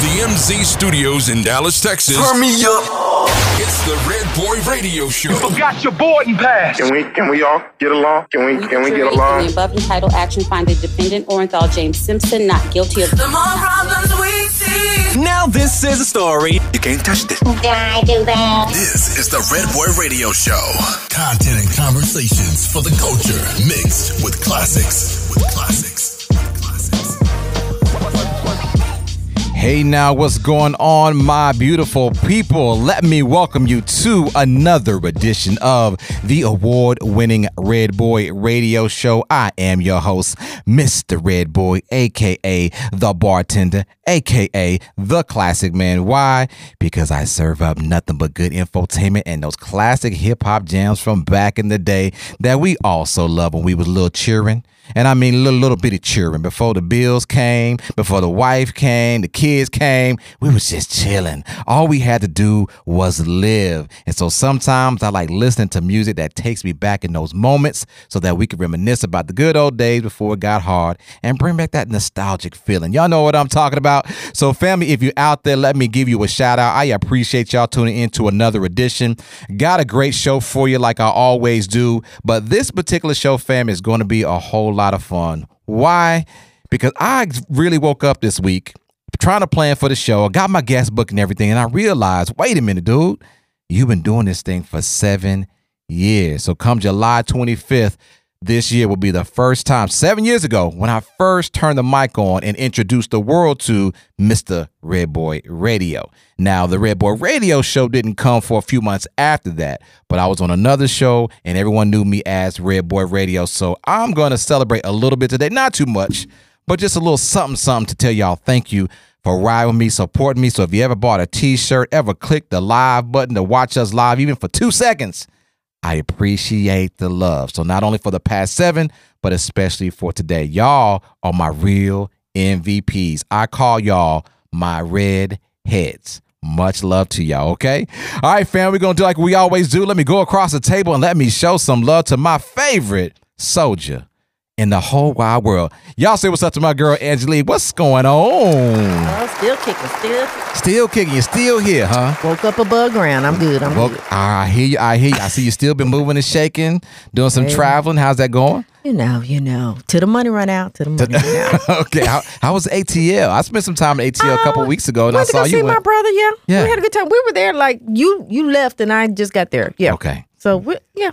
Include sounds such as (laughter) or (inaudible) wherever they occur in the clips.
the MZ studios in Dallas, Texas. Turn me up. It's the Red Boy Radio Show. You Forgot your boarding pass. Can we can we all get along? Can we can we get along? the above entitled action, find the defendant Orenthal James Simpson not guilty of The more problems we see. Now this is a story you can't touch this. Did I do that? This is the Red Boy Radio Show. Content and conversations for the culture mixed with classics. With classics. Hey now, what's going on, my beautiful people? Let me welcome you to another edition of the award winning Red Boy Radio Show. I am your host, Mr. Red Boy, aka the bartender, aka the classic man. Why? Because I serve up nothing but good infotainment and those classic hip hop jams from back in the day that we also love when we was little cheering. And I mean little little bitty cheering before the bills came, before the wife came, the kids came. We was just chilling. All we had to do was live. And so sometimes I like listening to music that takes me back in those moments so that we can reminisce about the good old days before it got hard and bring back that nostalgic feeling. Y'all know what I'm talking about. So family, if you're out there, let me give you a shout out. I appreciate y'all tuning in to another edition. Got a great show for you like I always do, but this particular show fam is going to be a whole lot of fun. Why? Because I really woke up this week trying to plan for the show. I got my guest book and everything, and I realized, wait a minute, dude, you've been doing this thing for seven years. So come July 25th, this year will be the first time, seven years ago, when I first turned the mic on and introduced the world to Mr. Red Boy Radio. Now, the Red Boy Radio show didn't come for a few months after that, but I was on another show and everyone knew me as Red Boy Radio. So I'm going to celebrate a little bit today, not too much, but just a little something, something to tell y'all thank you for riding with me, supporting me. So if you ever bought a t-shirt, ever clicked the live button to watch us live, even for two seconds, I appreciate the love. So not only for the past seven, but especially for today. Y'all are my real MVPs. I call y'all my red heads. Much love to y'all, okay? All right, fam, we're gonna do like we always do. Let me go across the table and let me show some love to my favorite soldier in the whole wide world. Y'all say what's up to my girl Angelique. What's going on? Oh, still kicking, still kicking. Still kicking, you still here, huh? Woke up above ground. I'm good. I'm Well, good. I hear you. I hear you. I see you still been moving and shaking, doing some traveling. How's that going? You know, you know. To the money run out. To the money run out. (laughs) okay. How, how was ATL? I spent some time at ATL a couple Uh, weeks ago, and I Went to saw go you. see my went- brother. Yeah, Yeah. We had a good time. We were there like you. You left and I just got there. Yeah. Okay. So we, yeah.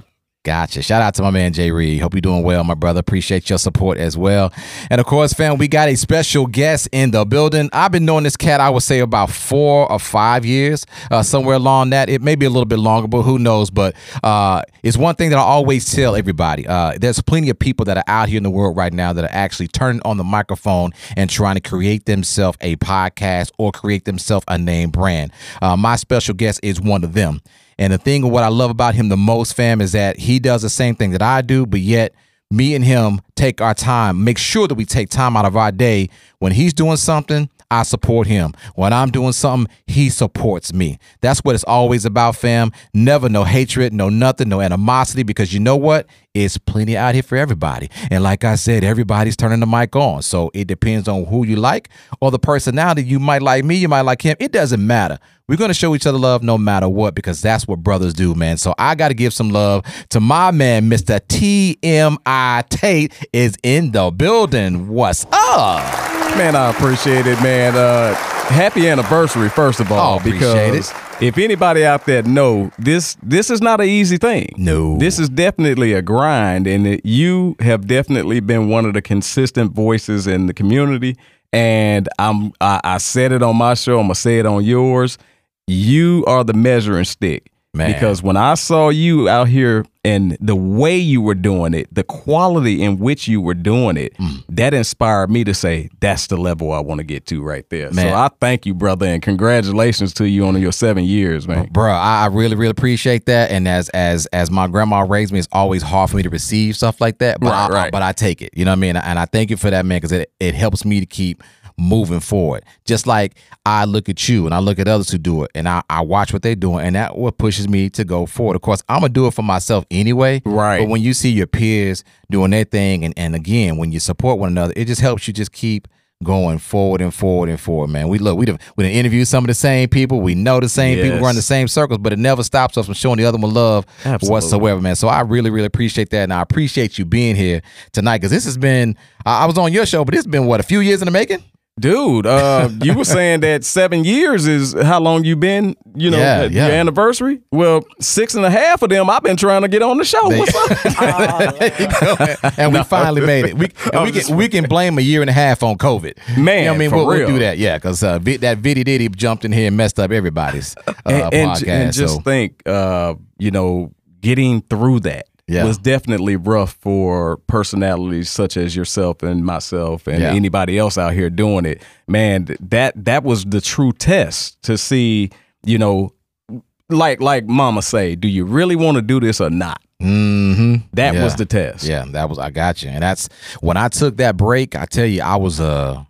Gotcha. Shout out to my man Jay Reed. Hope you're doing well, my brother. Appreciate your support as well. And of course, fam, we got a special guest in the building. I've been knowing this cat, I would say, about four or five years, uh, somewhere along that. It may be a little bit longer, but who knows? But uh, it's one thing that I always tell everybody. Uh, there's plenty of people that are out here in the world right now that are actually turning on the microphone and trying to create themselves a podcast or create themselves a name brand. Uh, my special guest is one of them. And the thing of what I love about him the most, fam, is that he does the same thing that I do, but yet me and him take our time, make sure that we take time out of our day. When he's doing something, I support him. When I'm doing something, he supports me. That's what it's always about, fam. Never no hatred, no nothing, no animosity, because you know what? It's plenty out here for everybody. And like I said, everybody's turning the mic on. So it depends on who you like or the personality. You might like me, you might like him. It doesn't matter. We're going to show each other love no matter what because that's what brothers do, man. So I got to give some love to my man, Mr. TMI Tate is in the building. What's up? Man, I appreciate it, man. Uh, happy anniversary, first of all, Oh, appreciate because if anybody out there know this, this is not an easy thing. No. this is definitely a grind, and it, you have definitely been one of the consistent voices in the community. And I'm, I, I said it on my show. I'm gonna say it on yours. You are the measuring stick. Man. Because when I saw you out here and the way you were doing it, the quality in which you were doing it, Mm. that inspired me to say, that's the level I want to get to right there. Man. So I thank you, brother, and congratulations to you on your seven years, man. Bro, I, I really, really appreciate that. And as as as my grandma raised me, it's always hard for me to receive stuff like that. But Right, I, right. but I take it. You know what I mean? And I thank you for that, man, because it, it helps me to keep moving forward. Just like I look at you and I look at others who do it and I, I watch what they're doing and that what pushes me to go forward. Of course, I'm gonna do it for myself anyway. Right. But when you see your peers doing their thing and, and again, when you support one another, it just helps you just keep going forward and forward and forward, man. We look, we done, we done interviewed some of the same people. We know the same people, Yes. run the same circles, but it never stops us from showing the other one love Absolutely. whatsoever, man. So I really, really appreciate that. And I appreciate you being here tonight because this has been, I I was on your show, but it's been what, a few years in the making? Dude, uh, you were saying that seven years is how long you been, you know, Yeah, yeah. your anniversary. Well, six and a half of them, I've been trying to get on the show. What's up? (laughs) And we (laughs) finally made it. We we can we can blame a year and a half on COVID. Man, you know I mean, we'll, we'll do that. Yeah, because uh, that Viddy Diddy jumped in here and messed up everybody's (laughs) uh, and, and, podcast. and just so think, uh, you know, getting through that Yeah. was definitely rough for personalities such as yourself and myself and Yeah. anybody else out here doing it. Man, that that was the true test to see, you know, like like Mama say, do you really want to do this or not? mhm. That Yeah. was the test. Yeah, that was I got you. And that's when I took that break, I tell you, I was uh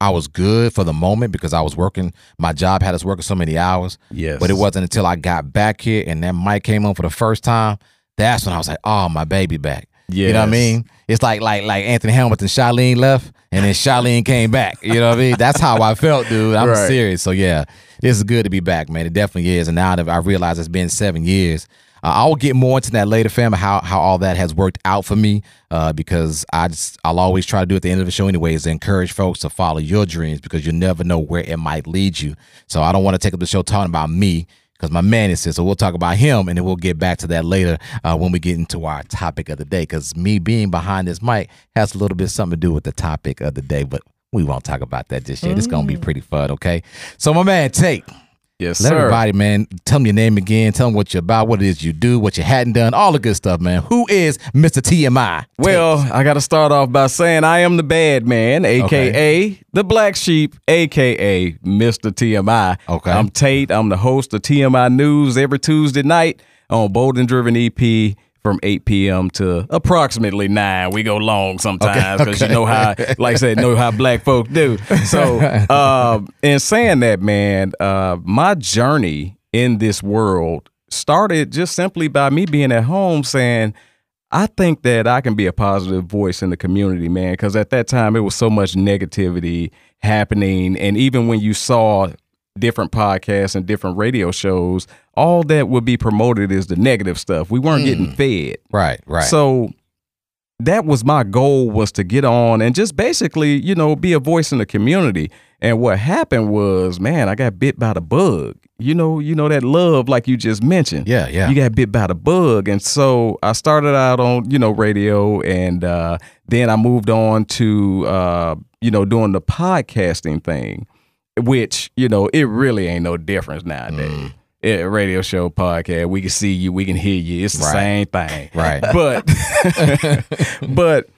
I was good for the moment because I was working my job had us working so many hours. Yes. But it wasn't until I got back here and that mic came on for the first time, that's when I was like, oh my baby back. You know what I mean? It's like like like Anthony Hamilton, Charlene left, and then Charlene came back. You know what I mean? That's how I felt, dude. I'm Right. serious. So yeah, this is good to be back, man. It definitely is. And now that I realize it's been seven years, uh, I'll get more into that later, fam. How how all that has worked out for me, uh, because I just I'll always try to do at the end of the show anyway is encourage folks to follow your dreams because you never know where it might lead you. So I don't want to take up the show talking about me because my man is here. So we'll talk about him and then we'll get back to that later uh, when we get into our topic of the day. Because me being behind this mic has a little bit something to do with the topic of the day, but we won't talk about that just yet. It's gonna be pretty fun, okay? So my man, Tate. Yes, Let sir. everybody, man, tell them your name again. Tell them what you're about, what it is you do, what you hadn't done, all the good stuff, man. Who is Mr. TMI? Well, I got to start off by saying I am the bad man, aka the black sheep, aka Mr. TMI. Okay. I'm Tate. I'm the host of TMI News every Tuesday night on Bold and Driven EP from 8 p.m. to approximately 9. We go long sometimes because Okay, you know how, like I said, know how black folk do. So, (laughs) um, in saying that, man, uh, my journey in this world started just simply by me being at home saying, I think that I can be a positive voice in the community, man, because at that time it was so much negativity happening. And even when you saw different podcasts and different radio shows, all that would be promoted is the negative stuff. We weren't getting fed. Right, right. So that was my goal was to get on and just basically, you know, be a voice in the community. And what happened was, man, I got bit by the bug. You know, you know that love like you just mentioned. Yeah, yeah. You got bit by the bug. And so I started out on, you know, radio and uh then I moved on to uh, you know, doing the podcasting thing, which, you know, it really ain't no difference nowadays. Mm. Yeah, radio show, podcast, we can see you, we can hear you. It's the Right. same thing. (laughs) Right. (laughs) But (laughs) but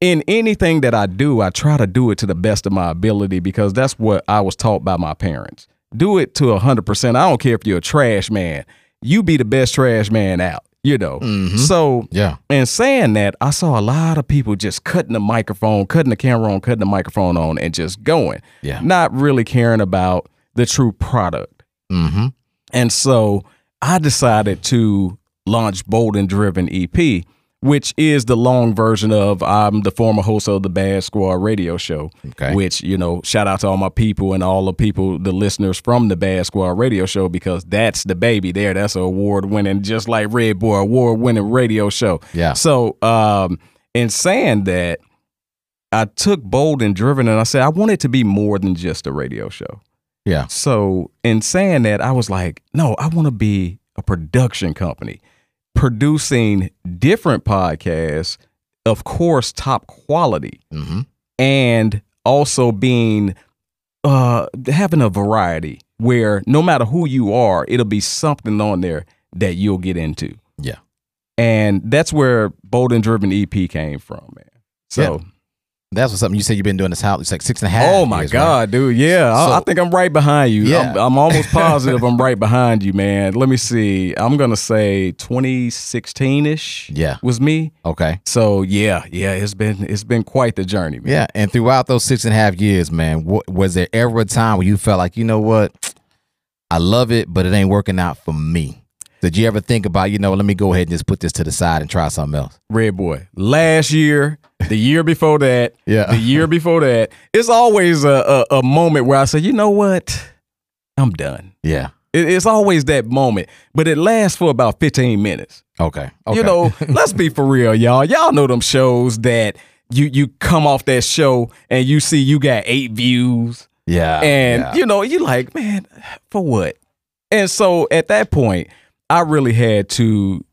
in anything that I do, I try to do it to the best of my ability because that's what I was taught by my parents. Do it to 100%. I don't care if you're a trash man. You be the best trash man out, you know. So, yeah. And saying that, I saw a lot of people just cutting the microphone, cutting the camera on, cutting the microphone on, and just going. Yeah. Not really caring about the true product. Mm-hmm. And so I decided to launch Bold and Driven EP, which is the long version of I'm the former host of the Bad Squad radio show. Okay. Which, you know, shout out to all my people and all the people, the listeners from the Bad Squad radio show, because that's the baby there. That's an award winning, just like Red Boy, award winning radio show. Yeah. So, um, in saying that, I took Bold and Driven and I said, I want it to be more than just a radio show. Yeah. So, in saying that, I was like, no, I want to be a production company producing different podcasts, of course, top quality, Mm-hmm. and also being uh having a variety where no matter who you are, it'll be something on there that you'll get into. Yeah. And that's where Bold and Driven EP came from, man. So, That's what something you said you've been doing this house. It's like six and a half. oh my years, right? God, dude. Yeah. I, So- I think I'm right behind you. Yeah. I'm, I'm almost (laughs) positive I'm right behind you, man. Let me see. I'm going to say 2016 ish. Yeah. Was me. Okay. So yeah, yeah, it's been it's been quite the journey, man. Yeah. And throughout those six and a half years, man, wa- was there ever a time where you felt like, you know what? I love it, but it ain't working out for me? Did you ever think about, you know, let me go ahead and just put this to the side and try something else? Red Boy. Last year, the year before that, Yeah. the year before that, it's always a, a, a moment where I say, you know what? I'm done. Yeah. It- it's always that moment, but it lasts for about 15 minutes. Okay. okay. You know, (laughs) let's be for real, y'all. Y'all know them shows that you you come off that show and you see you got eight views, yeah. and yeah. you know you like, man, for what? And so at that point, I really had to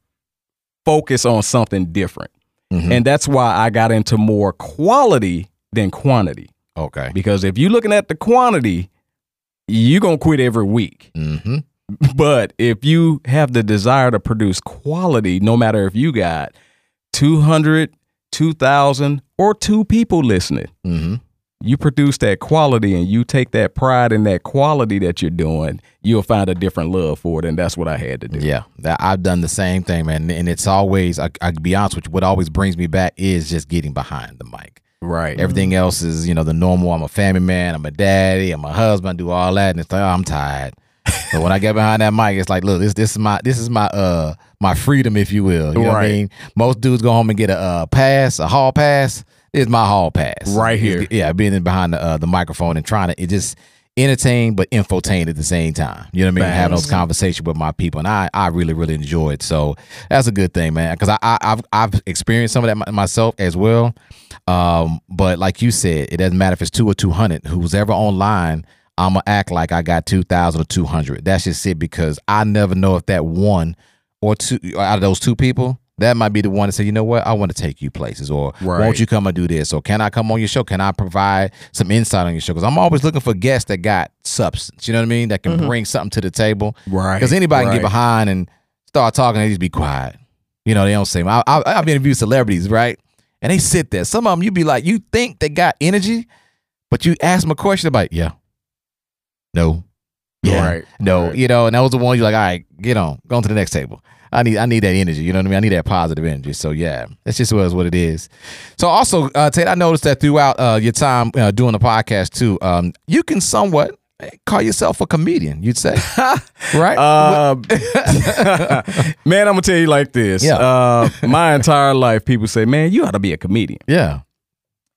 focus on something different, Mhm. and that's why I got into more quality than quantity. okay. Because if you're looking at the quantity, you're gonna quit every week. Mm-hmm. (laughs) But if you have the desire to produce quality, no matter if you got 200, 2,000, or two people listening, Mm-hmm. You produce that quality and you take that pride in that quality that you're doing, you'll find a different love for it. And that's what I had to do. Yeah, that I've done the same thing, man. And it's always, I, I can be honest with you, what always brings me back is just getting behind the mic. Right. Everything else is, you know, the normal. I'm a family man. I'm a daddy. I'm a husband. I do all that, and it's like, oh, I'm tired. (laughs) but when I get behind that mic, it's like, look, this this is my this is my uh my freedom, if you will. You know what I Right. mean? Most dudes go home and get a uh, pass, a hall pass. Is my hall pass Right It's- here. Yeah, being in behind the uh, the microphone and trying to it just entertain but infotain at the same time. You know what I mean? Having those conversations with my people, and I I really really enjoy it. So that's a good thing, man. Because I, I I've I've experienced some of that my- myself as well. Um, but like you said, it doesn't matter if it's two or two hundred. Who's ever online, I'm gonna act like I got two thousand or two hundred. That's just it because I never know if that one or two out of those two people. That might be the one to say, you know what, I want to take you places, or Right. won't you come and do this, or can I come on your show? Can I provide some insight on your show? Because I'm always looking for guests that got substance. You know what I mean? That can mm-hmm. bring something to the table. Right, Because anybody can right. get behind and start talking, they just be quiet. You know, they don't say. I, I, I've interviewed celebrities, right? And they sit there. Some of them, you'd be like, you think they got energy, but you ask them a question about, yeah, no, yeah, Right, no, right. you know, and that was the one you're like, all right, get on, go on to the next table. I need, I need that energy. You know what I mean? I need that positive energy. So yeah, that's just what, what it is. So also, uh, Tate, I noticed that throughout uh, your time uh, doing the podcast too, um, you can somewhat call yourself a comedian. You'd say, (laughs) right? Uh, (laughs) man, I'm gonna tell you like this. Yeah. Uh, my entire life, people say, "Man, you ought to be a comedian." yeah.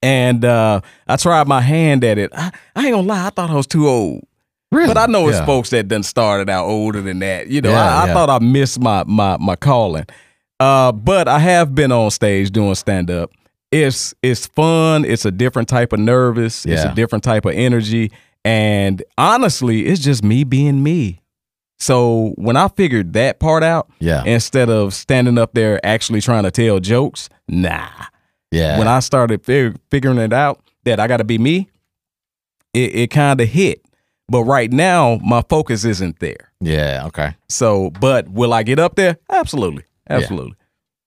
And uh, I tried my hand at it. I, I ain't gonna lie, I thought I was too old. Really? But I know it's Yeah. folks that done started out older than that. You know, Yeah, I, I yeah. thought I missed my my my calling. Uh, but I have been on stage doing stand up. It's it's fun. It's a different type of nervous. It's a different type of energy. And honestly, it's just me being me. So when I figured that part out, Yeah. instead of standing up there actually trying to tell jokes, nah. Yeah. When I started fig- figuring it out that I got to be me, it, it kind of hit. But right now, my focus isn't there. yeah. Okay. So, but will I get up there? Absolutely, absolutely.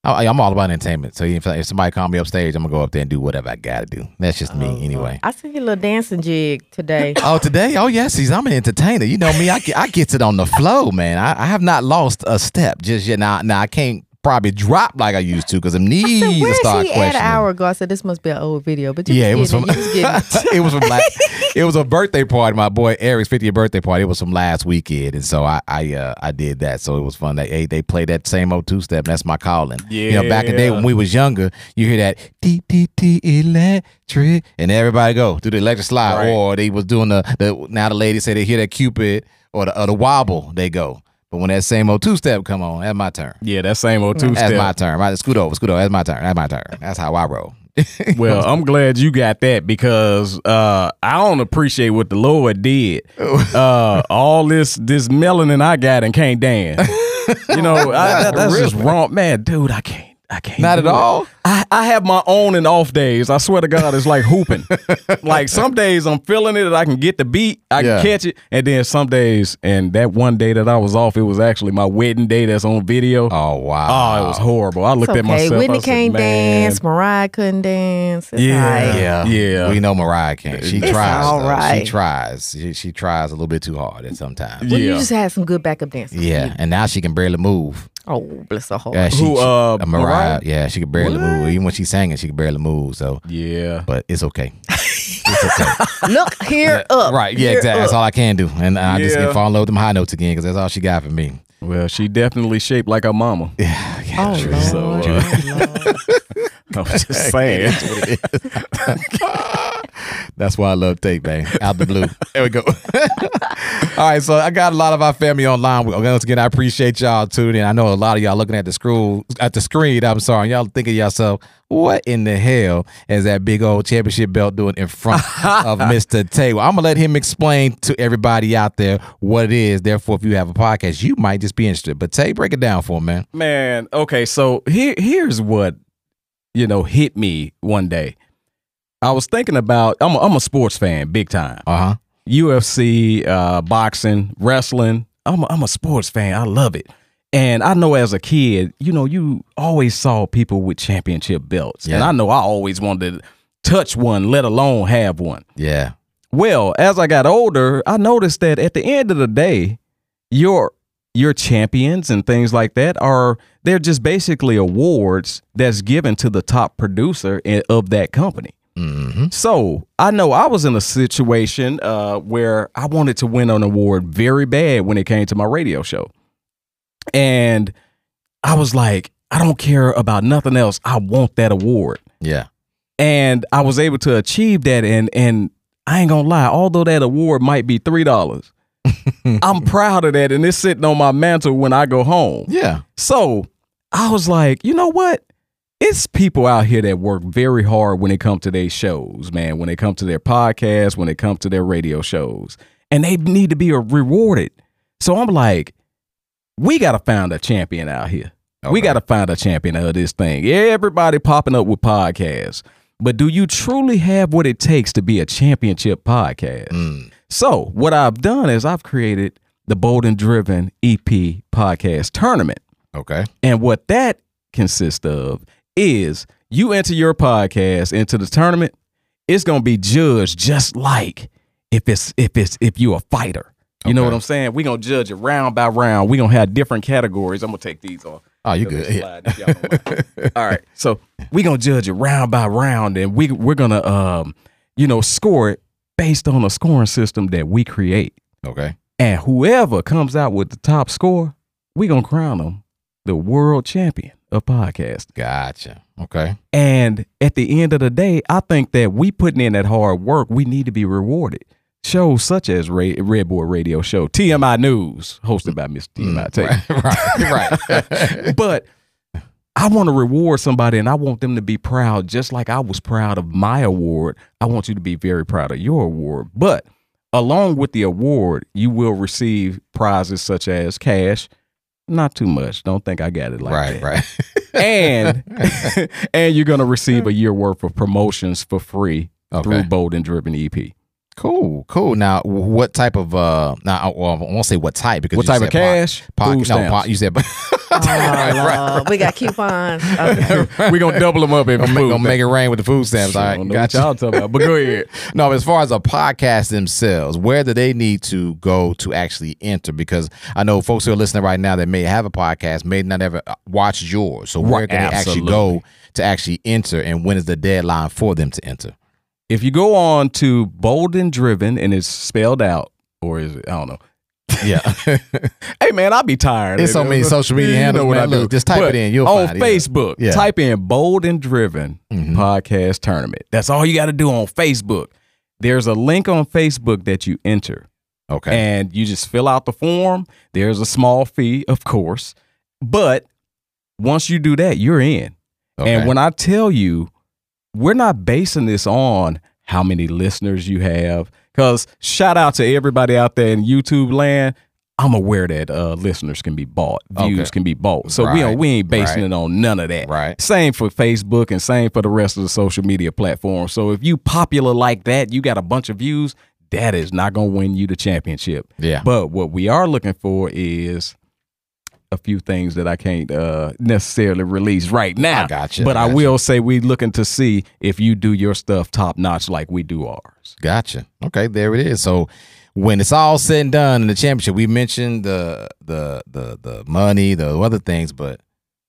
I, I'm all about entertainment. So if, if somebody call me upstage, I'm gonna go up there and do whatever I gotta do. That's just me oh, anyway. I see your little dancing jig today. (laughs) Oh, today? Oh, yes. He's, I'm an entertainer. You know me. I get, I gets it on the flow, man. I, I have not lost a step just yet. Now, now I can't probably drop like I used to because I'm knees I said, to where's start he at an hour ago? I said, this must be an old video. But you Yeah, (laughs) it was from you was it was from like it was a birthday party. My boy Eric's 50th birthday party. It was from last weekend, and so I I uh, I did that. So it was fun. They they, they played that same old two step. That's my calling. Yeah, you know, back in the day when we was younger, you hear that T T T electric, and everybody go do the electric slide, Right. or they was doing the the now the ladies say they hear that cupid or the or the wobble, they go. But when that same old two step come on, that's my turn. Yeah, that same old two That's my turn. Right, scoot over, scoot over. That's my turn. That's my turn. That's how I roll. (laughs) Well, I'm glad you got that because uh, I don't appreciate what the Lord did. (laughs) Uh, all this this melanin I got and can't dance. You know, I, that, that's just wrong, man, dude. I can't. I can't. Not do at it. all? I, I have my on and off days. I swear to God, it's like hooping. (laughs) like some days I'm feeling it, I can get the beat, I Yeah. can catch it, and then some days, and that one day that I was off, it was actually my wedding day that's on video. Oh wow. Oh, it was horrible. I looked It's at okay. myself. Whitney I said, can't man, dance. Mariah couldn't dance. It's Yeah. all right. Yeah, Yeah. We know Mariah can't. She It's tries. all though. right. She tries. She, she tries a little bit too hard at sometimes. Well, you just had some good backup dancers. Yeah, and now she can barely move. Oh, bless her heart. Yeah, she, Who, she- uh, Mariah, Mariah? Yeah, she could barely move. Even when she's singing, she could barely move. So, Yeah. but it's okay. (laughs) It's okay. Look here up. right? Yeah, Here exactly. That's up. all I can do, and I just Yeah. can fall in love with them high notes again because that's all she got for me. Well, she definitely shaped like her mama. Yeah, yeah, Oh, true. Lord. So, uh, Oh, Lord. (laughs) (laughs) I was just saying. (laughs) That's why I love Tate, man. Out the blue. (laughs) There we go. All right, so I got a lot of our family online. Once again, I appreciate y'all tuning in. I know a lot of y'all looking at the screw at the screen. I'm sorry, y'all thinking to yourself, what in the hell is that big old championship belt doing in front of Mr. Tate? Well, I'm gonna let him explain to everybody out there what it is. Therefore, if you have a podcast, you might just be interested. But Tate, break it down for him, man. Man, okay, so here here's what you know hit me one day. I was thinking about I'm a, I'm a sports fan, big time. Uh huh. UFC, uh, boxing, wrestling. I'm a, I'm a sports fan. I love it. And I know as a kid, you know, you always saw people with championship belts. yeah. And I know I always wanted to touch one, let alone have one. Yeah. Well, as I got older, I noticed that at the end of the day, your your champions and things like that are they're just basically awards that's given to the top producer of that company. Mm-hmm. So I know I was in a situation uh, where I wanted to win an award very bad when it came to my radio show, and I was like, I don't care about nothing else. I want that award Yeah. and I was able to achieve that. And and I ain't gonna lie, although that award might be three dollars, (laughs) I'm proud of that, and it's sitting on my mantle when I go home. Yeah. So I was like, you know what? It's people out here that work very hard when it comes to their shows, man. When it comes to their podcasts, when it comes to their radio shows, and they need to be rewarded. So I'm like, we got to find a champion out here. We got to find a champion of this thing. Everybody popping up with podcasts, but do you truly have what it takes to be a championship podcast? Mm. So what I've done is I've created the Bold and Driven EP podcast tournament. Okay. And what that consists of is you enter your podcast into the tournament, it's gonna be judged just like if it's if it's if you're a fighter. You know what I'm saying? We're gonna judge it round by round. We're gonna have different categories. I'm gonna take these off. Oh, you good? Yeah. slide if y'all don't mind. (laughs) All right. So we're gonna judge it round by round and we we're gonna um, you know, score it based on a scoring system that we create. Okay. And whoever comes out with the top score, we gonna crown them the world champion of podcast. Gotcha. Okay. And at the end of the day, I think that we putting in that hard work, we need to be rewarded. Shows such as Red, Red Boy Radio Show, TMI News, hosted by Mr. TMI Tate. right. Right. (laughs) but I want to reward somebody and I want them to be proud, just like I was proud of my award. I want you to be very proud of your award. But along with the award, you will receive prizes such as cash. Not too much. Don't think I got it like right. that. Right. (laughs) (laughs) And (laughs) and you're gonna receive a year worth of promotions for free through Bold and Driven EP. Cool. Cool. Now, what type of uh? Now, well, I won't say what type because What you type said of cash? Pod, Food no, stamps. pod, you said. (laughs) Oh, Lord. We got coupons. Okay. (laughs) We're gonna double them up in Gonna gonna make it rain with the food stamps. I All right, don't know what gotcha. y'all talking about, but go (laughs) ahead. No, as far as a podcast themselves, where do they need to go to actually enter? Because I know folks who are listening right now that may have a podcast, may not ever uh, watch yours. So where Right, can they actually go to actually enter, and when is the deadline for them to enter? If you go on to Bold and Driven and it's spelled out, or is it? I don't know. Yeah, (laughs) Hey man, I'll be tired. There's so many social media (laughs) You handles, know what. I do. Look, just type But it in, you'll on find it, yeah. Facebook. Yeah. Type in Bold and Driven Mhm. podcast tournament. That's all you got to do on Facebook. There's a link on Facebook that you enter. okay, and you just fill out the form. There's a small fee, of course, but once you do that, you're in. okay. And when I tell you, we're not basing this on how many listeners you have, because shout out to everybody out there in YouTube land. I'm aware that uh, listeners can be bought, views Okay. can be bought. So we don't, we ain't basing right. it on none of that. Right. Same for Facebook and same for the rest of the social media platforms. So if you popular like that, you got a bunch of views, that is not going to win you the championship. Yeah. But what we are looking for is a few things that I can't uh, necessarily release right now. I gotcha, But I I will say we looking to see if you do your stuff top notch like we do ours. Gotcha. Okay, there it is. So when it's all said and done in the championship, we mentioned the the the the money, the other things, but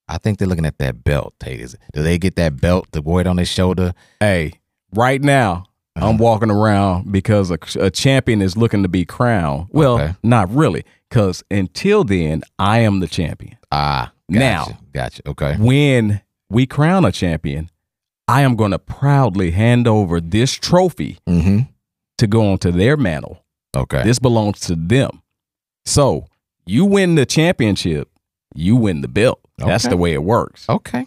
I think they're looking at that belt. Tate, is do they get that belt to wear it on their shoulder? Hey, right now Uh-huh. I'm walking around because a, a champion is looking to be crowned. Well, Okay. not really. Because until then, I am the champion. Ah, Now. gotcha, gotcha. Okay. When we crown a champion, I am going to proudly hand over this trophy Mm-hmm. to go onto their mantle. Okay. This belongs to them. So you win the championship, you win the belt. That's the way it works. okay.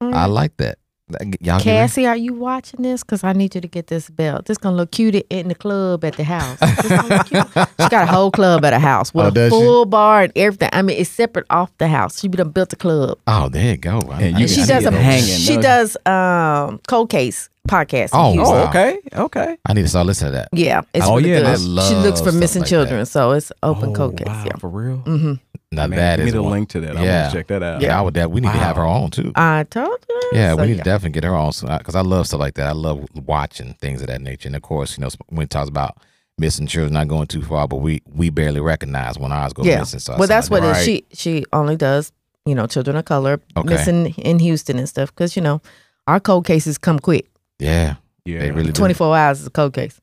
I like that. That- Y'all? Cassie, are you watching this? Because I need you to get this belt. This gonna look cute in the club at the house. This gonna look cute. She got a whole club at her house with Oh, a does she? full bar and everything. I mean, it's separate off the house. She be done built a club. Oh, there you go. I- And you She does see a it hanging, she don't does um cold case podcast. in Oh, wow. okay. Okay. I need to start listening to that. Yeah, it's Oh, really yeah, good. I she looks for missing like children, that. so it's open Oh, cold case. wow, Yeah. for real? Mm-hmm. Now Man, that give is me the one. link to that. I Yeah. want to check that out. Yeah, I would. That we need to have her on too. I told you. Yeah, So, we need to definitely get her on because I love stuff like that. I love watching things of that nature. And of course, you know, when it talks about missing children, not going too far, but we we barely recognize when ours go Yeah. missing. So well, that's what somebody- it is. She she only does you know children of color Okay. missing in Houston and stuff because you know our cold cases come quick. Yeah, Yeah. they really. Twenty four hours is a cold case.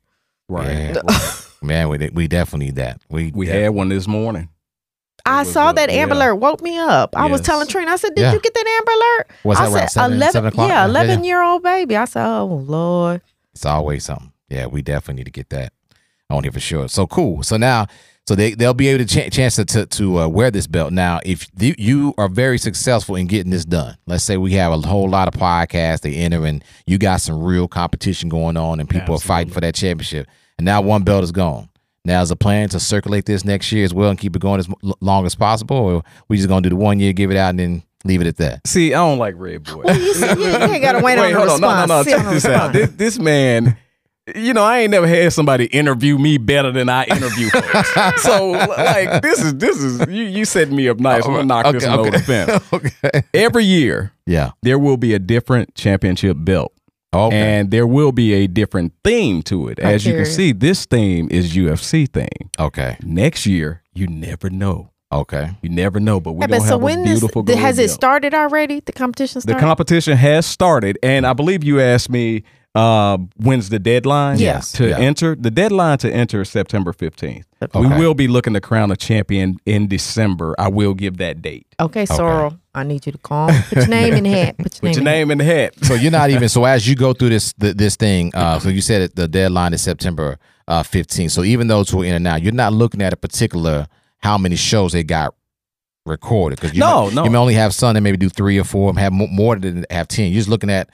Right. Yeah. (laughs) Man, we we definitely need that. We We yeah. had one this morning. I saw that Amber yeah. Alert woke me up. I was telling Trina, I said, "Did Yeah. you get that Amber Alert?" Was I that said, seven, 11, seven o'clock? Yeah, eleven yeah. year old baby. I said, "Oh Lord." It's always something. Yeah, we definitely need to get that on here for sure. So cool. So now, so they they'll be able to ch- chance to to, to uh, wear this belt. Now, if the, you are very successful in getting this done, let's say we have a whole lot of podcasts they enter, and you got some real competition going on, and people are fighting for that championship, and now one belt is gone. Now, is the plan to circulate this next year as well and keep it going as long as possible, or we just gonna do the one year, give it out, and then leave it at that? See, I don't like Red Boy. You, said you, you ain't got to wait, on Wait, the hold on. No, no, no. Sit Check this out. This, this man, you know, I ain't never had somebody interview me better than I interview folks. (laughs) so, like, this is this is you. You set me up nice. I'm gonna knock oh, this Okay, one over okay. the fence. (laughs) okay. Every year, Yeah. there will be a different championship belt. Okay. And there will be a different theme to it. As you can see, this theme is UFC theme. okay. Next year, you never know. Okay. You never know, but we're Yeah, gonna but so have when a this beautiful. th- has it started already? The competition The competition has started, and I believe you asked me uh, when's the deadline Yes. to Yeah. enter. The deadline to enter is September 15th. We will be looking to crown a champion in December. I will give that date. okay, Sorrel, I need you to calm. Put your name in the hat. Put your Put your name. name in the hat. So you're not even so as you go through this th- this thing. Uh, so you said it, the deadline is September uh, 15th. So even those who are in and out, you're not looking at a particular how many shows they got recorded because you No, may, no. you may only have some that maybe do three or four, have more than have ten. You're just looking at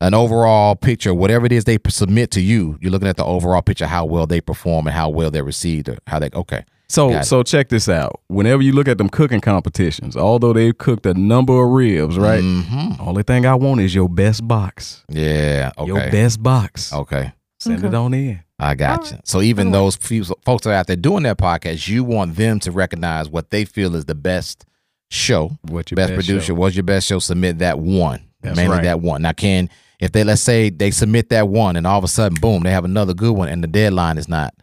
an overall picture, whatever it is they submit to you. You're looking at the overall picture, how well they perform and how well they're received, or how they okay. So Got it. so check this out. Whenever you look at them cooking competitions, although they've cooked a number of ribs, right? Mm-hmm. Only thing I want is your best box. Yeah. Okay. Your best box. Okay. Send it on in. I got you. So even those few folks that are out there doing that podcast, you want them to recognize what they feel is the best show, What your best, best producer. show. What's your best show? Submit that one, That's mainly right. that one. Now, can if they let's say they submit that one, and all of a sudden, boom, they have another good one, and the deadline is not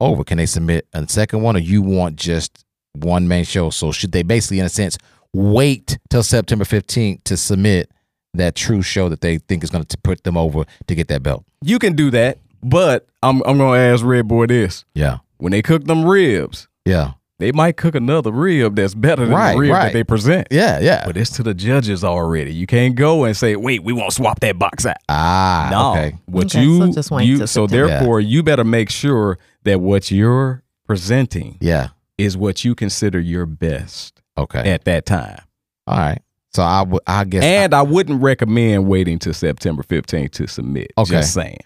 over. Can they submit a second one, or you want just one main show? So should they basically, in a sense, wait till September fifteenth to submit that true show that they think is going to put them over to get that belt? You can do that, but I'm I'm gonna ask Red Boy this. Yeah, When they cook them ribs, yeah, they might cook another rib that's better than Right, the rib right. that they present. yeah, yeah. But it's to the judges already. You can't go and say, "Wait, we won't swap that box out." Ah, no, okay. what Okay, you so just you so September. therefore you better make sure that what you're presenting Yeah. is what you consider your best Okay. at that time. All right. So I would. I guess. And I wouldn't recommend waiting till September 15th to submit. Okay. Just saying.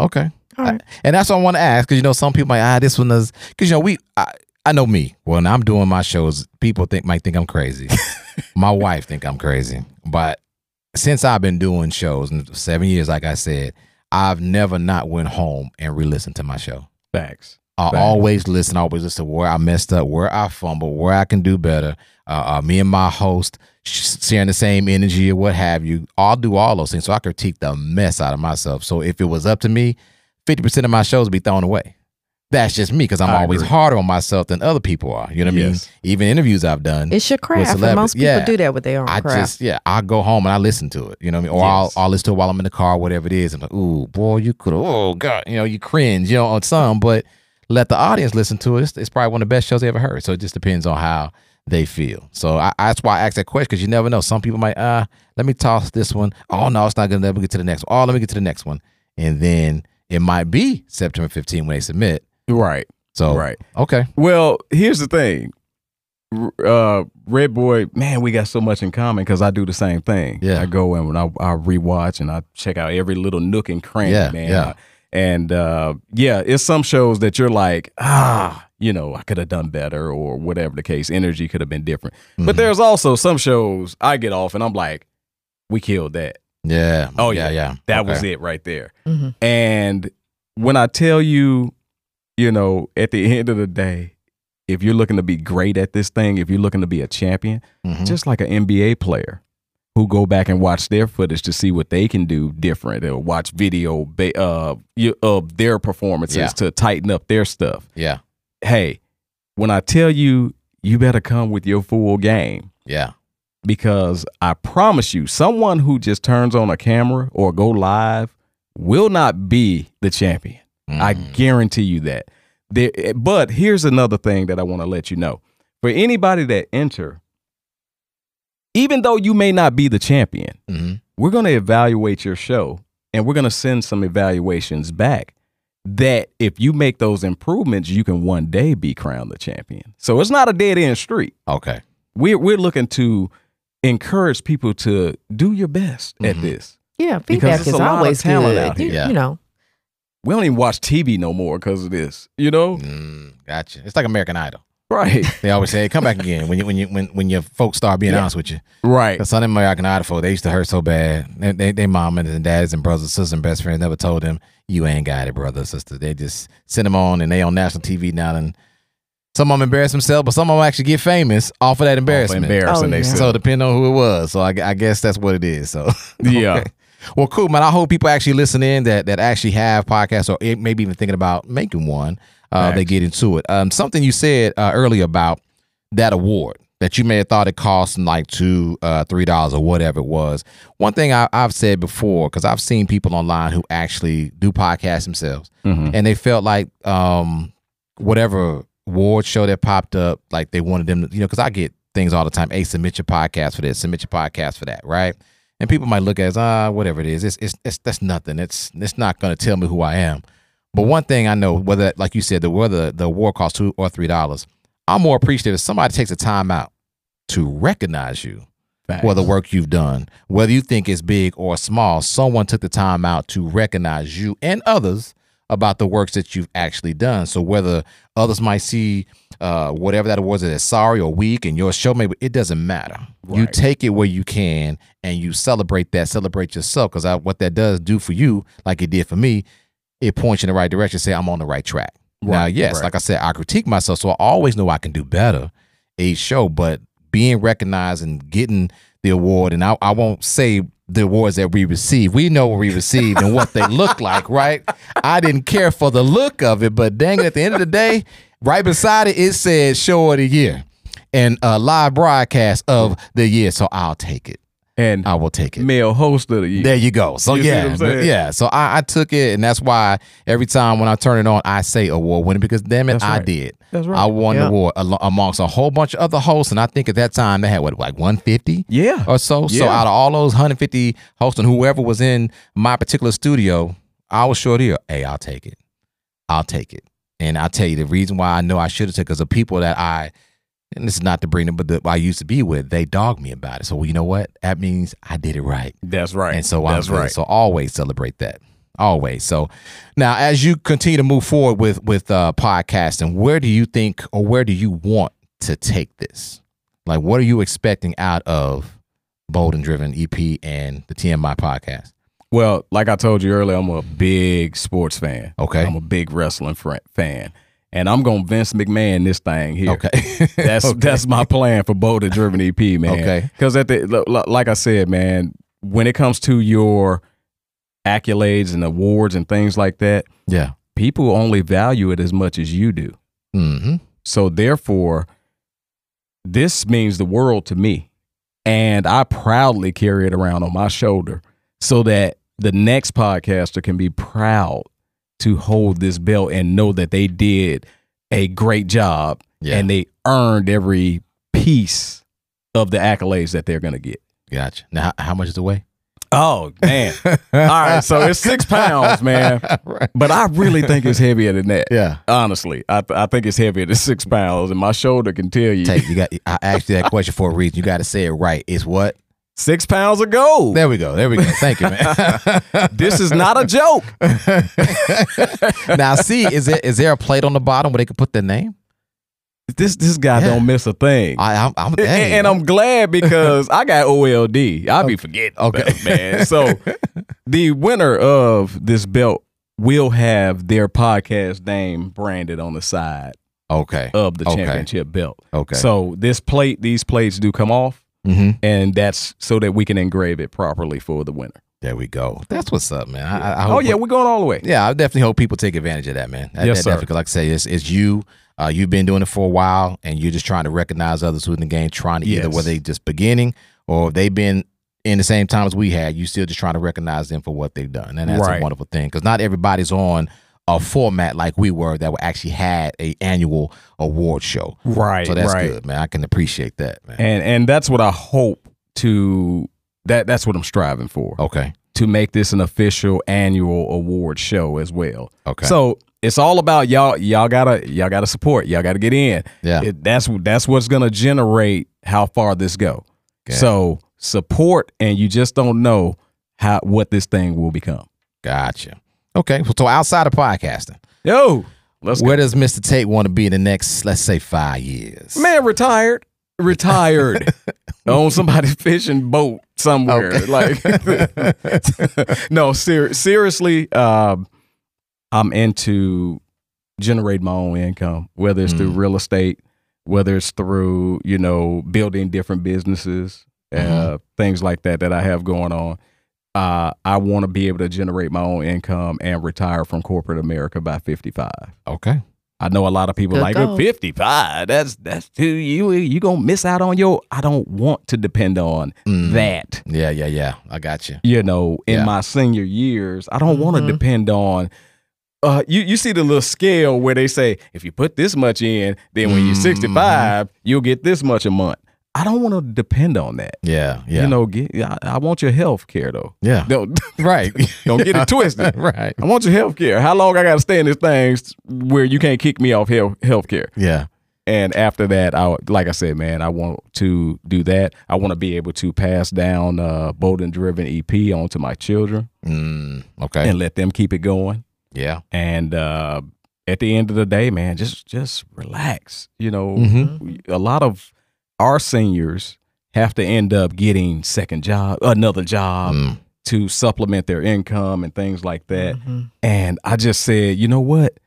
okay. All right. And that's what I want to ask because you know some people like ah this one is because you know we I, I know me when I'm doing my shows people think might think I'm crazy. (laughs) my wife think I'm crazy, but since I've been doing shows in seven years, like I said, I've never not went home and re-listened to my show. Facts. I Facts. always listen, always listen to where I messed up, where I fumbled, where I can do better. Uh, uh, me and my host sharing the same energy or what have you. I'll do all those things so I critique the mess out of myself. So if it was up to me, 50% of my shows would be thrown away. That's just me because I'm I always agree. harder on myself than other people are. You know what Yes. I mean? Even interviews I've done. It's your craft. Most people Yeah. do that with their own I craft. just yeah, I go home and I listen to it. You know what I mean? Or Yes. I'll I'll listen to it while I'm in the car, whatever it is. I'm like, ooh, boy, you could oh God, you know, you cringe, you know, on some, but let the audience listen to it. It's, it's probably one of the best shows they ever heard. So it just depends on how they feel. So I, that's why I ask that question because you never know. Some people might, uh, let me toss this one. Oh no, it's not gonna let me get to the next one. Oh, let me get to the next one. And then it might be September 15 when they submit. Right. So Right. Okay. Well, here's the thing. Uh, Red Boy, man, we got so much in common because I do the same thing. Yeah. I go and when I, I rewatch and I check out every little nook and cranny, Yeah, man. yeah. And uh, yeah, it's some shows that you're like, ah, you know, I could have done better or whatever the case. Energy could have been different. Mm-hmm. But there's also some shows I get off and I'm like, we killed that. Yeah. Oh yeah, yeah, yeah. That Okay. was it right there. Mhm. And when I tell you, you know, at the end of the day, if you're looking to be great at this thing, if you're looking to be a champion, Mhm. just like an NBA player who go back and watch their footage to see what they can do different or watch video ba- uh, you- of their performances Yeah. to tighten up their stuff. Yeah. Hey, when I tell you, you better come with your full game Yeah. because I promise you, someone who just turns on a camera or go live will not be the champion. I Mm. guarantee you that. There, but here's another thing that I want to let you know: for anybody that enter, even though you may not be the champion, Mhm. we're going to evaluate your show and we're going to send some evaluations back. That if you make those improvements, you can one day be crowned the champion. So it's not a dead end street Okay. we're we're looking to encourage people to do your best at Mhm. this. Yeah, Because feedback is a lot of always talent good. out here. You, Yeah. you know, We don't even watch TV no more because of this. You know, Mm, gotcha. It's like American Idol. right, They always say, "Come back again." When you when you when when your folks start being Yeah. honest with you, right, because some of them American Idol folk, they used to hurt so bad. They, they, they mom and dads and brothers, sisters, and best friends never told them you ain't got it, brother, sister. They just send them on and they on national TV now. And some of them embarrass themselves, but some of them actually get famous off of that embarrassment. embarrassing Oh, yeah. said. So depending on who it was, so I, I guess that's what it is. So (laughs) Yeah. Okay. Well, cool, man. I hope people actually listen in that that actually have podcasts or maybe even thinking about making one. Uh, they get into it. Um, something you said uh, earlier about that award that you may have thought it cost like two, uh, three dollars or whatever it was. One thing I, I've said before because I've seen people online who actually do podcasts themselves, and they felt like um, whatever award show that popped up, like they wanted them to, you know, because I get things all the time. Hey, submit your podcast for this, submit your podcast for that, right? And people might look at it as ah, whatever it is. It's it's, it's that's nothing. It's it's not going to tell me who I am. But one thing I know, whether like you said, the whether the award costs two or three dollars, I'm more appreciative if somebody takes the time out to recognize you for the work you've done, whether you think it's big or small. Someone took the time out to recognize you and others about the works that you've actually done. So whether others might see uh, whatever that was as sorry or weak, and your show maybe it doesn't matter. You take it where you can, and you celebrate that. Celebrate yourself, because what that does do for you, like it did for me, it points you in the right direction. Say I'm on the right track. Now, yes, right. like I said, I critique myself, so I always know I can do better each show. But being recognized and getting the award, and I, I won't say the awards that we receive. We know what we received and what they look like, right? I didn't care for the look of it, but dang it, at the end of the day, right beside it, it said show of the year and a live broadcast of the year. So I'll take it. And I will take it. male host of the year. There you go. So You yeah, what I'm saying? yeah. So I, I took it, and that's why every time when I turn it on, I say award winner because damn it, That's I right. did. That's right. I won the award amongst a whole bunch of other hosts, and I think at that time they had what like 150 Yeah. or so. So out of all those 150 hosts and whoever was in my particular studio, I was sure here. Hey, I'll take it. I'll take it. And I'll tell you the reason why I know I should have taken because the people that I and this is not to bring them, but the I used to be with, they dogged me about it. So well, you know what? That means I did it right. That's right. And so that's I'm right. So always celebrate that. Always. So now, as you continue to move forward with with uh, podcasting, where do you think or where do you want to take this? Like, what are you expecting out of Bold and Driven EP and the TMI podcast? Well, like I told you earlier, I'm a big sports fan. Okay. I'm a big wrestling fan. And I'm going to Vince McMahon this thing here. Okay. (laughs) That's Okay. that's my plan for both Bold and Driven EP, (laughs) man. Okay. Because at the li- li- like I said, man, when it comes to your accolades and awards and things like that, yeah. people only value it as much as you do. Mm-hmm. So therefore, this means the world to me. And I proudly carry it around on my shoulder so that the next podcaster can be proud to hold this belt and know that they did a great job Yeah. and they earned every piece of the accolades that they're going to get. Gotcha. Now, how, much is the weigh? Oh man! (laughs) All right, so it's six pounds, man. (laughs) But I really think it's heavier than that. Yeah. honestly, I I think it's heavier than six pounds, and my shoulder can tell you Take you got. I asked you that question for a reason. You got to say it right. It's what? Six pounds of gold. There we go. There we go. Thank you, man. (laughs) This is not a joke. (laughs) now, see, is there is there a plate on the bottom where they can put their name? This this guy Yeah. don't miss a thing. I, I'm, I'm and, and I'm glad because I got OLD. I'll be forgetting. Okay. Okay, man. So (laughs) the winner of this belt will have their podcast name branded on the side okay. of the Okay. championship belt. Okay. So this plate, these plates do come off, Mm-hmm. and that's so that we can engrave it properly for the winner. There we go. That's what's up, man. I, I, I Oh yeah, we're going all the way. Yeah, I definitely hope people take advantage of that, man. That, Yes, that sir. Like I say, it's, it's you. Uh, you've been doing it for a while, and you're just trying to recognize others within the game, trying to either Yes. whether they just beginning or they've been in the same time as we had, you still just trying to recognize them for what they've done, and that's Right. a wonderful thing. Because not everybody's on a format like we were that actually had a annual award show. Right, So that's right. good, man. I can appreciate that, man. And and that's what I hope to that that's what I'm striving for. okay. To make this an official annual award show as well. Okay. So it's all about y'all. Y'all gotta y'all gotta support. Y'all gotta get in. Yeah. It, that's that's what's gonna generate how far this go. Okay. So support, and you just don't know how what this thing will become. Gotcha. Okay. So outside of podcasting, Yo, let's where does Mr. Tate want to be in the next, let's say, five years? Man, retired, retired (laughs) on somebody's fishing boat somewhere. Like, (laughs) no, ser- seriously, um, I'm into generate my own income, whether it's through real estate, whether it's through you know building different businesses, uh, things like that that I have going on. Uh, I want to be able to generate my own income and retire from corporate America by 55. Okay. I know a lot of people Good like goal. 55. That's that's too you you gonna miss out on your. I don't want to depend on that. Yeah, yeah, yeah. I got you. You know, in Yeah. my senior years, I don't want to depend on. Uh, you you see the little scale where they say if you put this much in, then when you're Mhm. 65, you'll get this much a month. I don't want to depend on that. Yeah, yeah. You know, get, I, I want your health care though. yeah. (laughs) Don't (laughs) Right. (laughs) don't get it twisted. right. I want your health care. How long I got to stay in this thing where you can't kick me off health health care? Yeah. And after that, I like I said, man, I want to do that. I want to be able to pass down uh, Bold and Driven EP onto my children Mm, okay. and let them keep it going. yeah. And uh, at the end of the day, man, just just relax. You know, Mhm. a lot of our seniors have to end up getting second job, another job Mm, to supplement their income and things like that. Mhm. And I just said, you know what?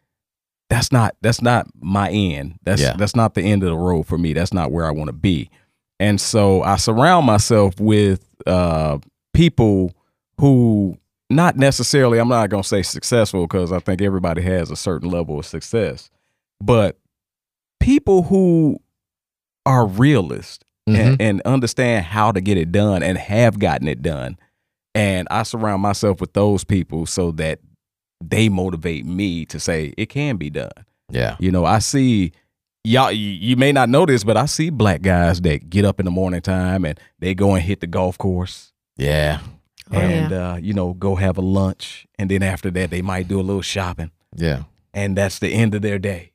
That's not that's not my end. That's Yeah. that's not the end of the road for me. That's not where I want to be. And so I surround myself with uh, people who not necessarily I'm not going to say successful because I think everybody has a certain level of success, but people who are realists Mhm. and, and understand how to get it done and have gotten it done. And I surround myself with those people so that they motivate me to say it can be done. Yeah. You know, I see y'all you, you may not know this, but I see black guys that get up in the morning time and they go and hit the golf course Yeah. Oh, and yeah. uh, you know, go have a lunch and then after that they might do a little shopping Yeah. and that's the end of their day.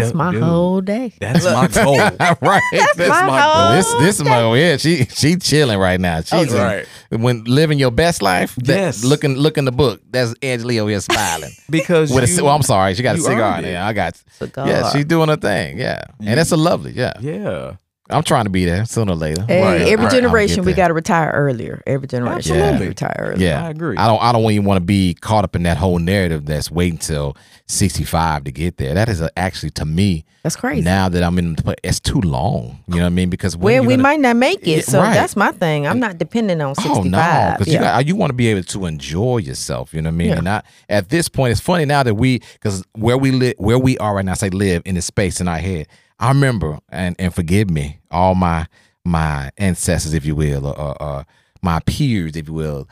That's my dude. whole day. That's my goal. (laughs) right. That's my whole This this is my yeah. She she chilling right now. She's in- right. when living your best life. that- Yes. looking look in the book. That's Angela over here smiling. (laughs) Because With a, well, I'm sorry. She got a cigar in there. I got. Cigar. Yeah, she's doing her thing. Yeah, and that's a lovely. Yeah, Yeah. I'm trying to be there sooner or later. Hey, Right, every right. generation we got to retire earlier. Every generation Absolutely. got to retire earlier. Yeah, I agree. I don't. I don't even want to be caught up in that whole narrative that's waiting till 65 to get there. That is a, actually to me That's crazy. now that I'm in. the It's too long. You know what I mean? Because well, we gonna- might not make it, so right. that's my thing. I'm not depending on 65. Oh no, because you, Yeah. got- you want to be able to enjoy yourself. You know what I mean? Yeah. And not at this point. It's funny now that we because where we live, where we are right now. I say live in the space in our head. I remember and and forgive me, all my my ancestors, if you will, or, or, or my peers, if you will.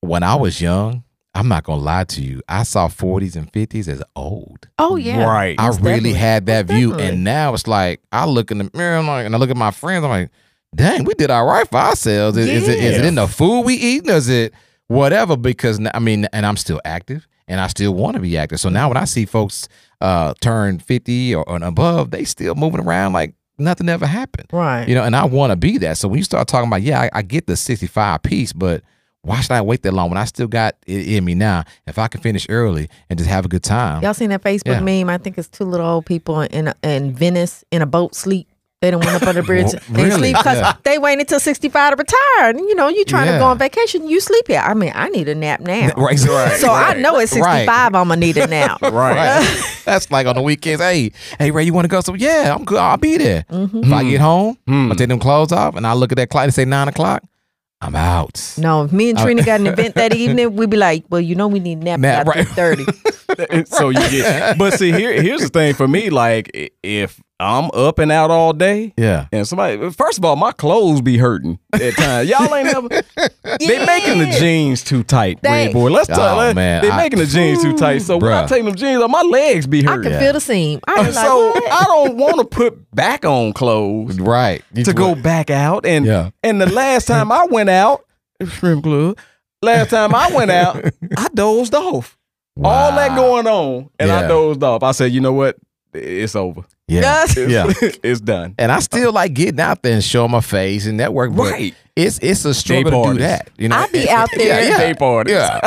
When I was young, I'm not gonna lie to you. I saw 40s and 50s as old. Oh yeah. Right. I Most really definitely. had that Most view, definitely. and now it's like I look in the mirror, I'm like, and I look at my friends, I'm like, dang, we did all right for ourselves. Is, is it is it in the food we eat? Is it whatever? Because I mean, and I'm still active, and I still want to be active. So now when I see folks uh, turn 50 or, or above, they still moving around like nothing ever happened. Right. You know, and I want to be that. So when you start talking about, yeah, I, I get the 65 piece, but why should I wait that long when I still got it in me now? If I can finish early and just have a good time. Y'all seen that Facebook Yeah. meme? I think it's two little old people in a, in Venice in a boat sleep. They don't went up on the (laughs) bridge. Well, They really? sleep because Yeah. they waited until 65 to retire. And you know, you trying to go on vacation, you sleep here. I mean, I need a nap now. (laughs) Right, right, So I know at 65 Right. I'm gonna need a nap. (laughs) Right. That's like on the weekends. Hey, hey, Ray, you want to go? So yeah, I'm good. I'll be there. Mm-hmm. If I get hmm. home, I hmm. take them clothes off, and I look at that clock and say nine o'clock. I'm out. No, if me and uh, Trina got an event that (laughs) evening, we'd be like, well, you know, we need nap, Nap, after right. 30. (laughs) (laughs) so you get. But see, here here's the thing for me. Like if I'm up and out all day, Yeah. and somebody, first of all, my clothes be hurting at times. Y'all ain't never. (laughs) They making the jeans too tight, They- boy. Let's talk. Oh, let- man, they I- making the jeans too tight. So when I Bruh. take them jeans off, my legs be hurting. I hurting. can feel the seam. I was like, so what? I don't want to put back on clothes Right. You to just go back out. And Yeah. and the last time I went out, (laughs) shrimp club. Last time I went out, I dozed off. All that going on, and I dozed off. I said, you know what? It's over. Yeah. Yes. Yeah. it's done. And I still like getting out there and showing my face and network. but Right. It's it's a struggle to do that. You know. I be out (laughs) there- Yeah. yeah. Day parties. Yeah.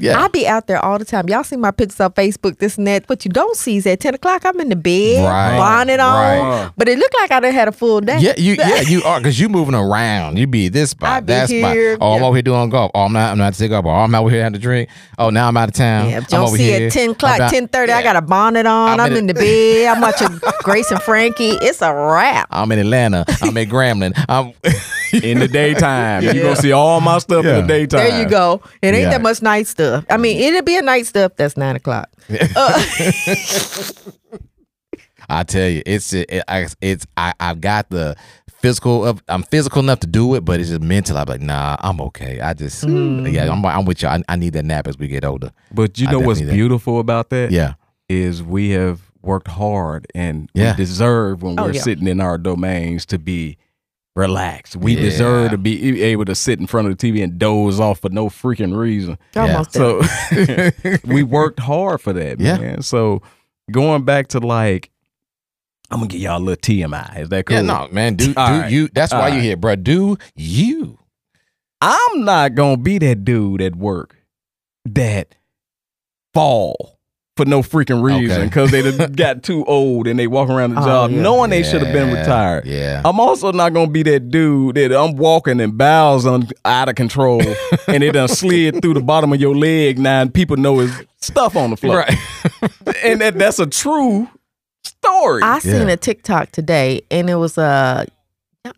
Yeah. I be out there all the time. Y'all see my pictures on Facebook, this and that. What you don't see is at 10 o'clock, I'm in the bed, Right. bonnet on. Right. But it looked like I done had a full day. Yeah, you yeah you (laughs) are because you moving around. You be this spot, I spot, be that spot. here, Oh, I'm yeah. over here doing golf. Oh, I'm not. I'm not sick golf. Oh, I'm out here having a drink. Oh, now I'm out of town. Yeah, if you I'm don't over see here. at 10 o'clock, I'm out- 10.30, I got a bonnet on. I'm I'm, in in, the bed. I'm watching (laughs) Grace and Frankie. It's a wrap. I'm in Atlanta. I'm in Grambling. I'm (laughs) In the daytime, You're gonna see all my stuff Yeah. in the daytime. There you go. It ain't Yeah. that much night stuff. I mean, mm-hmm. it'll be a night stuff that's 9 o'clock. (laughs) Uh, I tell you, it's it, I, it's I I've got the physical of I'm physical enough to do it, but it's just mental. I'm like, nah, I'm okay. I just hmm. yeah, I'm I'm with you. I, I need that nap as we get older. But you I know what's definitely- beautiful about that? Yeah, is we have worked hard and Yeah. we deserve when Oh, we're yeah. sitting in our domains to be relaxed. We Yeah. deserve to be able to sit in front of the TV and doze off for no freaking reason. Almost. So (laughs) we worked hard for that, Yeah. man. So going back to like, I'm gonna give y'all a little TMI. Is that cool? yeah, no, man. Do do All right. you? That's why All you're here, bro. Do you? I'm not gonna be that dude at work that fall for no freaking reason Okay. because they (laughs) got too old and they walk around the Oh, job yeah. knowing they should have been retired. Yeah. I'm also not gonna be that dude that I'm walking and bowels on out of control and it done slid through the bottom of your leg now and people know it's stuff on the floor. Right. (laughs) And that, that's a true story. I seen Yeah. a TikTok today, and it was Uh,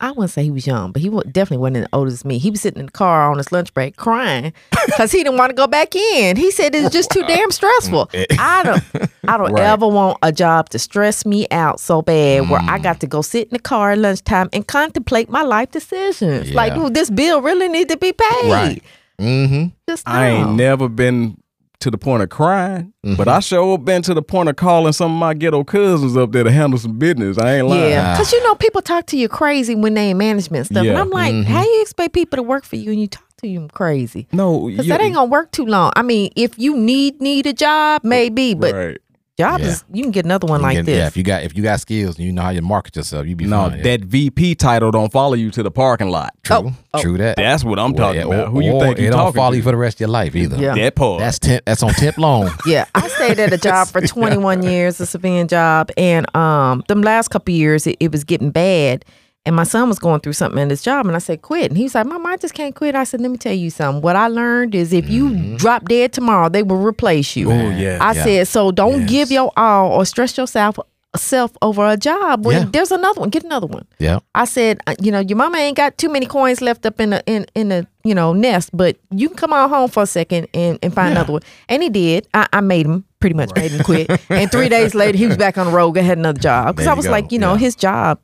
I wouldn't say he was young, but he definitely wasn't as old as me. He was sitting in the car on his lunch break crying (laughs) because he didn't want to go back in. He said it's just too damn stressful. I don't, I don't (laughs) Right. ever want a job to stress me out so bad where Mm. I got to go sit in the car at lunchtime and contemplate my life decisions. Like, Yeah. ooh, this bill really need to be paid. Right. Mm-hmm. Just I ain't never been to the point of crying, Mm-hmm. but I sure been to the point of calling some of my ghetto cousins up there to handle some business. I ain't lying. Yeah, because you know people talk to you crazy when they in management stuff, and I'm like, Mm-hmm. how you expect people to work for you and you talk to them crazy? No, Because that ain't gonna work too long. I mean, if you need need a job, maybe, but right. Job Yeah. is you can get another one like get- this. Yeah, if you got if you got skills and you know how you market yourself, you be No, fine. that VP title don't follow you to the parking lot. true, oh. true that. That's what I'm Well, talking yeah, about. or- Who you or think you it don't talking follow to? you for the rest of your life either. Yeah. that part. That's temp, that's on temp loan. (laughs) Yeah, I stayed at a job for (laughs) 21 years, a civilian job, and um, them last couple years it, it was getting bad, and my son was going through something in his job, and I said quit, and he was like, "Mama, I just can't quit." I said, "Let me tell you something. What I learned is if you drop dead tomorrow, they will replace you." Oh, yeah. I Yeah. said, so don't Yes. give your all or stress yourself self over a job when Yeah. there's another one. Get another one. Yeah. I said, uh, you know, your mama ain't got too many coins left up in the in in the you know nest, but you can come on home for a second and, and find another one. And he did. I, I made him pretty much made him quit. and three days later, he was back on the road and had another job because I was go. like, you know, Yeah. his job.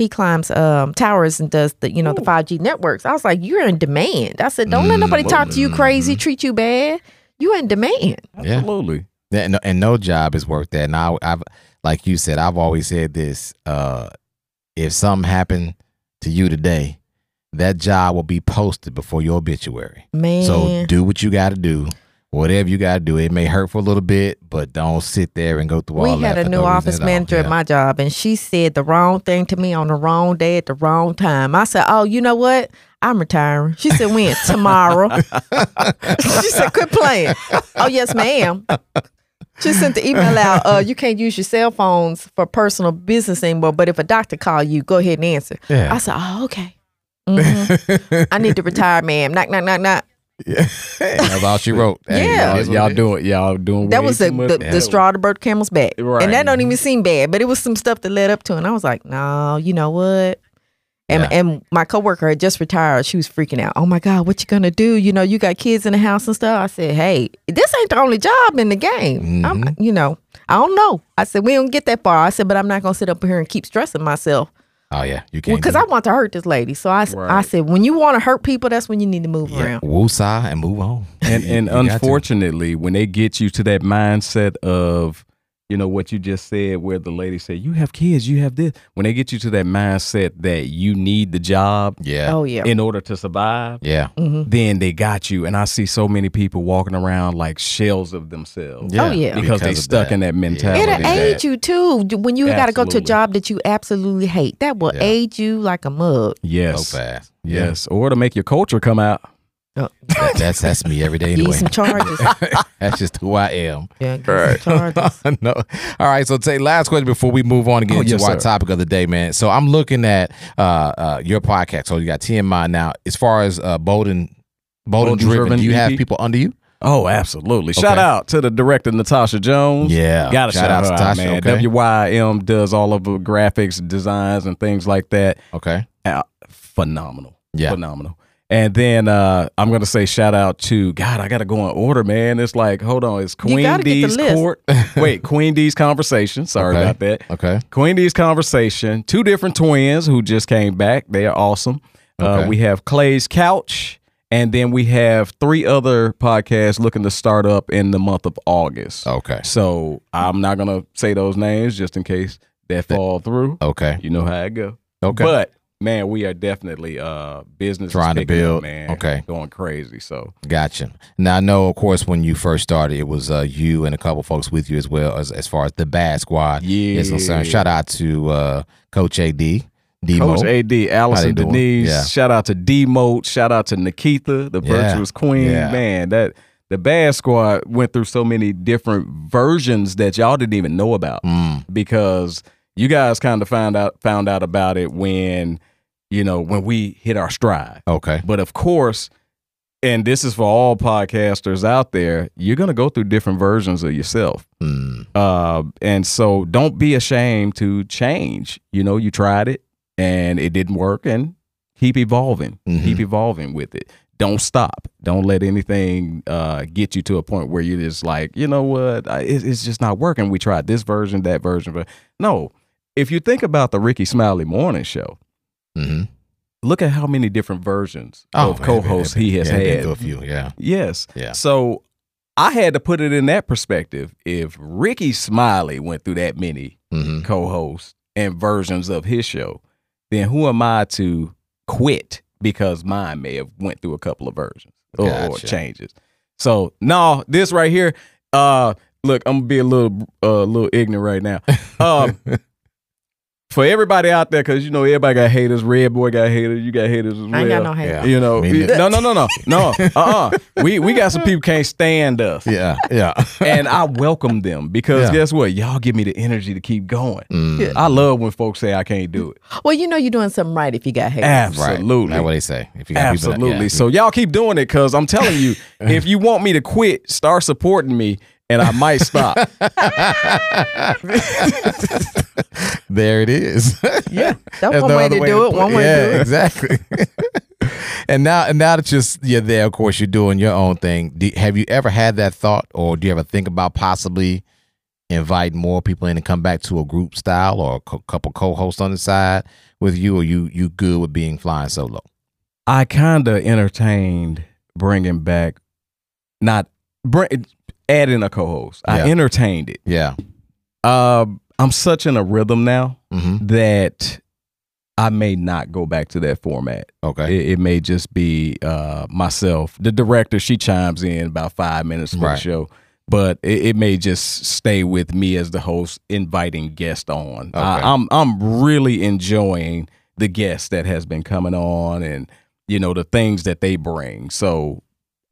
He climbs um, towers and does the you know the five G networks. I was like, you're in demand. I said, don't let nobody talk to you crazy, treat you bad. You in demand. Absolutely. Yeah, and, no, and no job is worth that. And I, I've, like you said, I've always said this: uh, if something happened to you today, that job will be posted before your obituary. Man. So do what you got to do, whatever you got to do. It may hurt for a little bit, but don't sit there and go through we all that. We had a new office manager at Yeah. my job, and she said the wrong thing to me on the wrong day at the wrong time. I said, "Oh, you know what? I'm retiring." She said, "When? (laughs) Tomorrow." (laughs) she said, "Quit playing." Oh, yes, ma'am. She sent the email out. Uh, you can't use your cell phones for personal business anymore. But if a doctor call you, go ahead and answer. Yeah. I said, "Oh, okay." Mhm. I need to retire, ma'am. Knock, knock, knock, knock. That's all she wrote. Hey, Yeah. Y'all, y'all doing y'all doing That was the, the, the straw to bird camel's back. Right. And that don't even seem bad, but it was some stuff that led up to it. And I was like, no, you know what? And, Yeah. and my coworker had just retired. She was freaking out. Oh my God, what you gonna do? You know, you got kids in the house and stuff. I said, hey, this ain't the only job in the game. I'm, Mm-hmm. you know, I don't know. I said, we don't get that far. I said, but I'm not gonna sit up here and keep stressing myself. Oh yeah, you can't. Because do I want to hurt this lady. So I, Right. said, when you want to hurt people, that's when you need to move yeah, around. woosah and move on. and (laughs) and you got to. unfortunately, when they get you to that mindset of, you know, what you just said, where the lady said, "You have kids, you have this," when they get you to that mindset that you need the job yeah, Oh yeah. in order to survive, yeah, mm-hmm. then they got you. And I see so many people walking around like shells of themselves. yeah. Oh, yeah. Because, they of stuck that. in that mentality. It'll that- age you too when you got to go to a job that you absolutely hate. That will Yeah. age you like a mug. Yes. so fast. Yeah. Yes. Or to make your culture come out. That- that's that's me every day Give anyway. you some charges. (laughs) that's just who I am. yeah, give you some charges. (laughs) no. All right. So, take last question before we move on and get Oh, into yes, our sir. topic of the day, man. So, I'm looking at uh, uh, your podcast. So, you got TMI now. As far as uh, Bold and, Bowden, Bold and driven, Driven do you have people under you? Oh, absolutely. Shout out to the director, Natasha Jones. Yeah. Gotta Shout shout, out out to her out, man. okay. WYM does all of the graphics, designs, and things like that. Okay. Uh, phenomenal. Yeah. Phenomenal. And then uh, I'm gonna say shout out to God. I gotta go in order, man. It's like hold on, it's Queen gotta get the D's court. (laughs) Wait, Queen D's conversation. Sorry Okay. about that. Okay. Queen D's conversation. Two different twins who just came back. They are awesome. Okay. Uh, we have Clay's couch, and then we have three other podcasts looking to start up in the month of August. Okay. So I'm not gonna say those names just in case that fall through. Okay. You know how it go. Okay. But man, we are definitely uh business Trying to picking up, build. man. Okay. Going crazy. So Gotcha. Now I know, of course, when you first started, it was uh, you and a couple folks with you as well, as as far as the Bad Squad yeah. is concerned. Shout out to uh, Coach AD, Demo. Coach AD, Allison? Denise, Yeah. shout out to D Moat, shout out to Nikita, the Yeah. virtuous queen. Yeah. Man, that the Bad Squad went through so many different versions that y'all didn't even know about Mm, because you guys kind of found out found out about it when you know when we hit our stride. okay. But of course, and this is for all podcasters out there, you're gonna go through different versions of yourself. Mm, Uh, and so don't be ashamed to change. You know, you tried it and it didn't work, and keep evolving. Mhm. Keep evolving with it. Don't stop. Don't let anything uh, get you to a point where you're just like, you know what, it, it's just not working. We tried this version, that version, but no. If you think about the Rickey Smiley Morning Show, hmm look at how many different versions Oh, of co-hosts he has yeah, had. a few. Yeah. Yes. Yeah. So I had to put it in that perspective. If Rickey Smiley went through that many hmm co-hosts and versions of his show, then who am I to quit because mine may have went through a couple of versions or, or changes. So no, this right here. Uh, look, I'm gonna be a little uh, little ignorant right now. (laughs) Um, for everybody out there, because you know everybody got haters. Red boy got haters. You got haters as well. I ain't got no hate. Yeah. You know, Me neither. no, no, no, no, no. (laughs) Uh, uh We we got some people can't stand us, Yeah. Yeah. and I welcome them because Yeah. guess what? Y'all give me the energy to keep going. Mm, I love when folks say I can't do it. Well, you know you're doing something right if you got hate. Right. Absolutely, That's what they say. If you got people that- absolutely. yeah. So y'all keep doing it because I'm telling you, if you want me to quit, start supporting me, and I might stop. (laughs) there it is. (laughs) Yeah, that's There's one no way other to do it. One way yeah, to do it. exactly. (laughs) and now, and now that you're you're there, of course, you're doing your own thing. Do, have you ever had that thought, or do you ever think about possibly invite more people in and come back to a group style or a co- couple co-hosts on the side with you, or you you good with being flying solo? I kind of entertained bringing back, not bring, adding a co-host. Yeah. I entertained it. Yeah. Uh, I'm such in a rhythm now Mm-hmm. that I may not go back to that format. Okay. It, it may just be uh, myself. The director, she chimes in about five minutes for Right. the show, but it, it may just stay with me as the host, inviting guests on. Okay. I, I'm I'm really enjoying the guests that has been coming on, and you know the things that they bring. So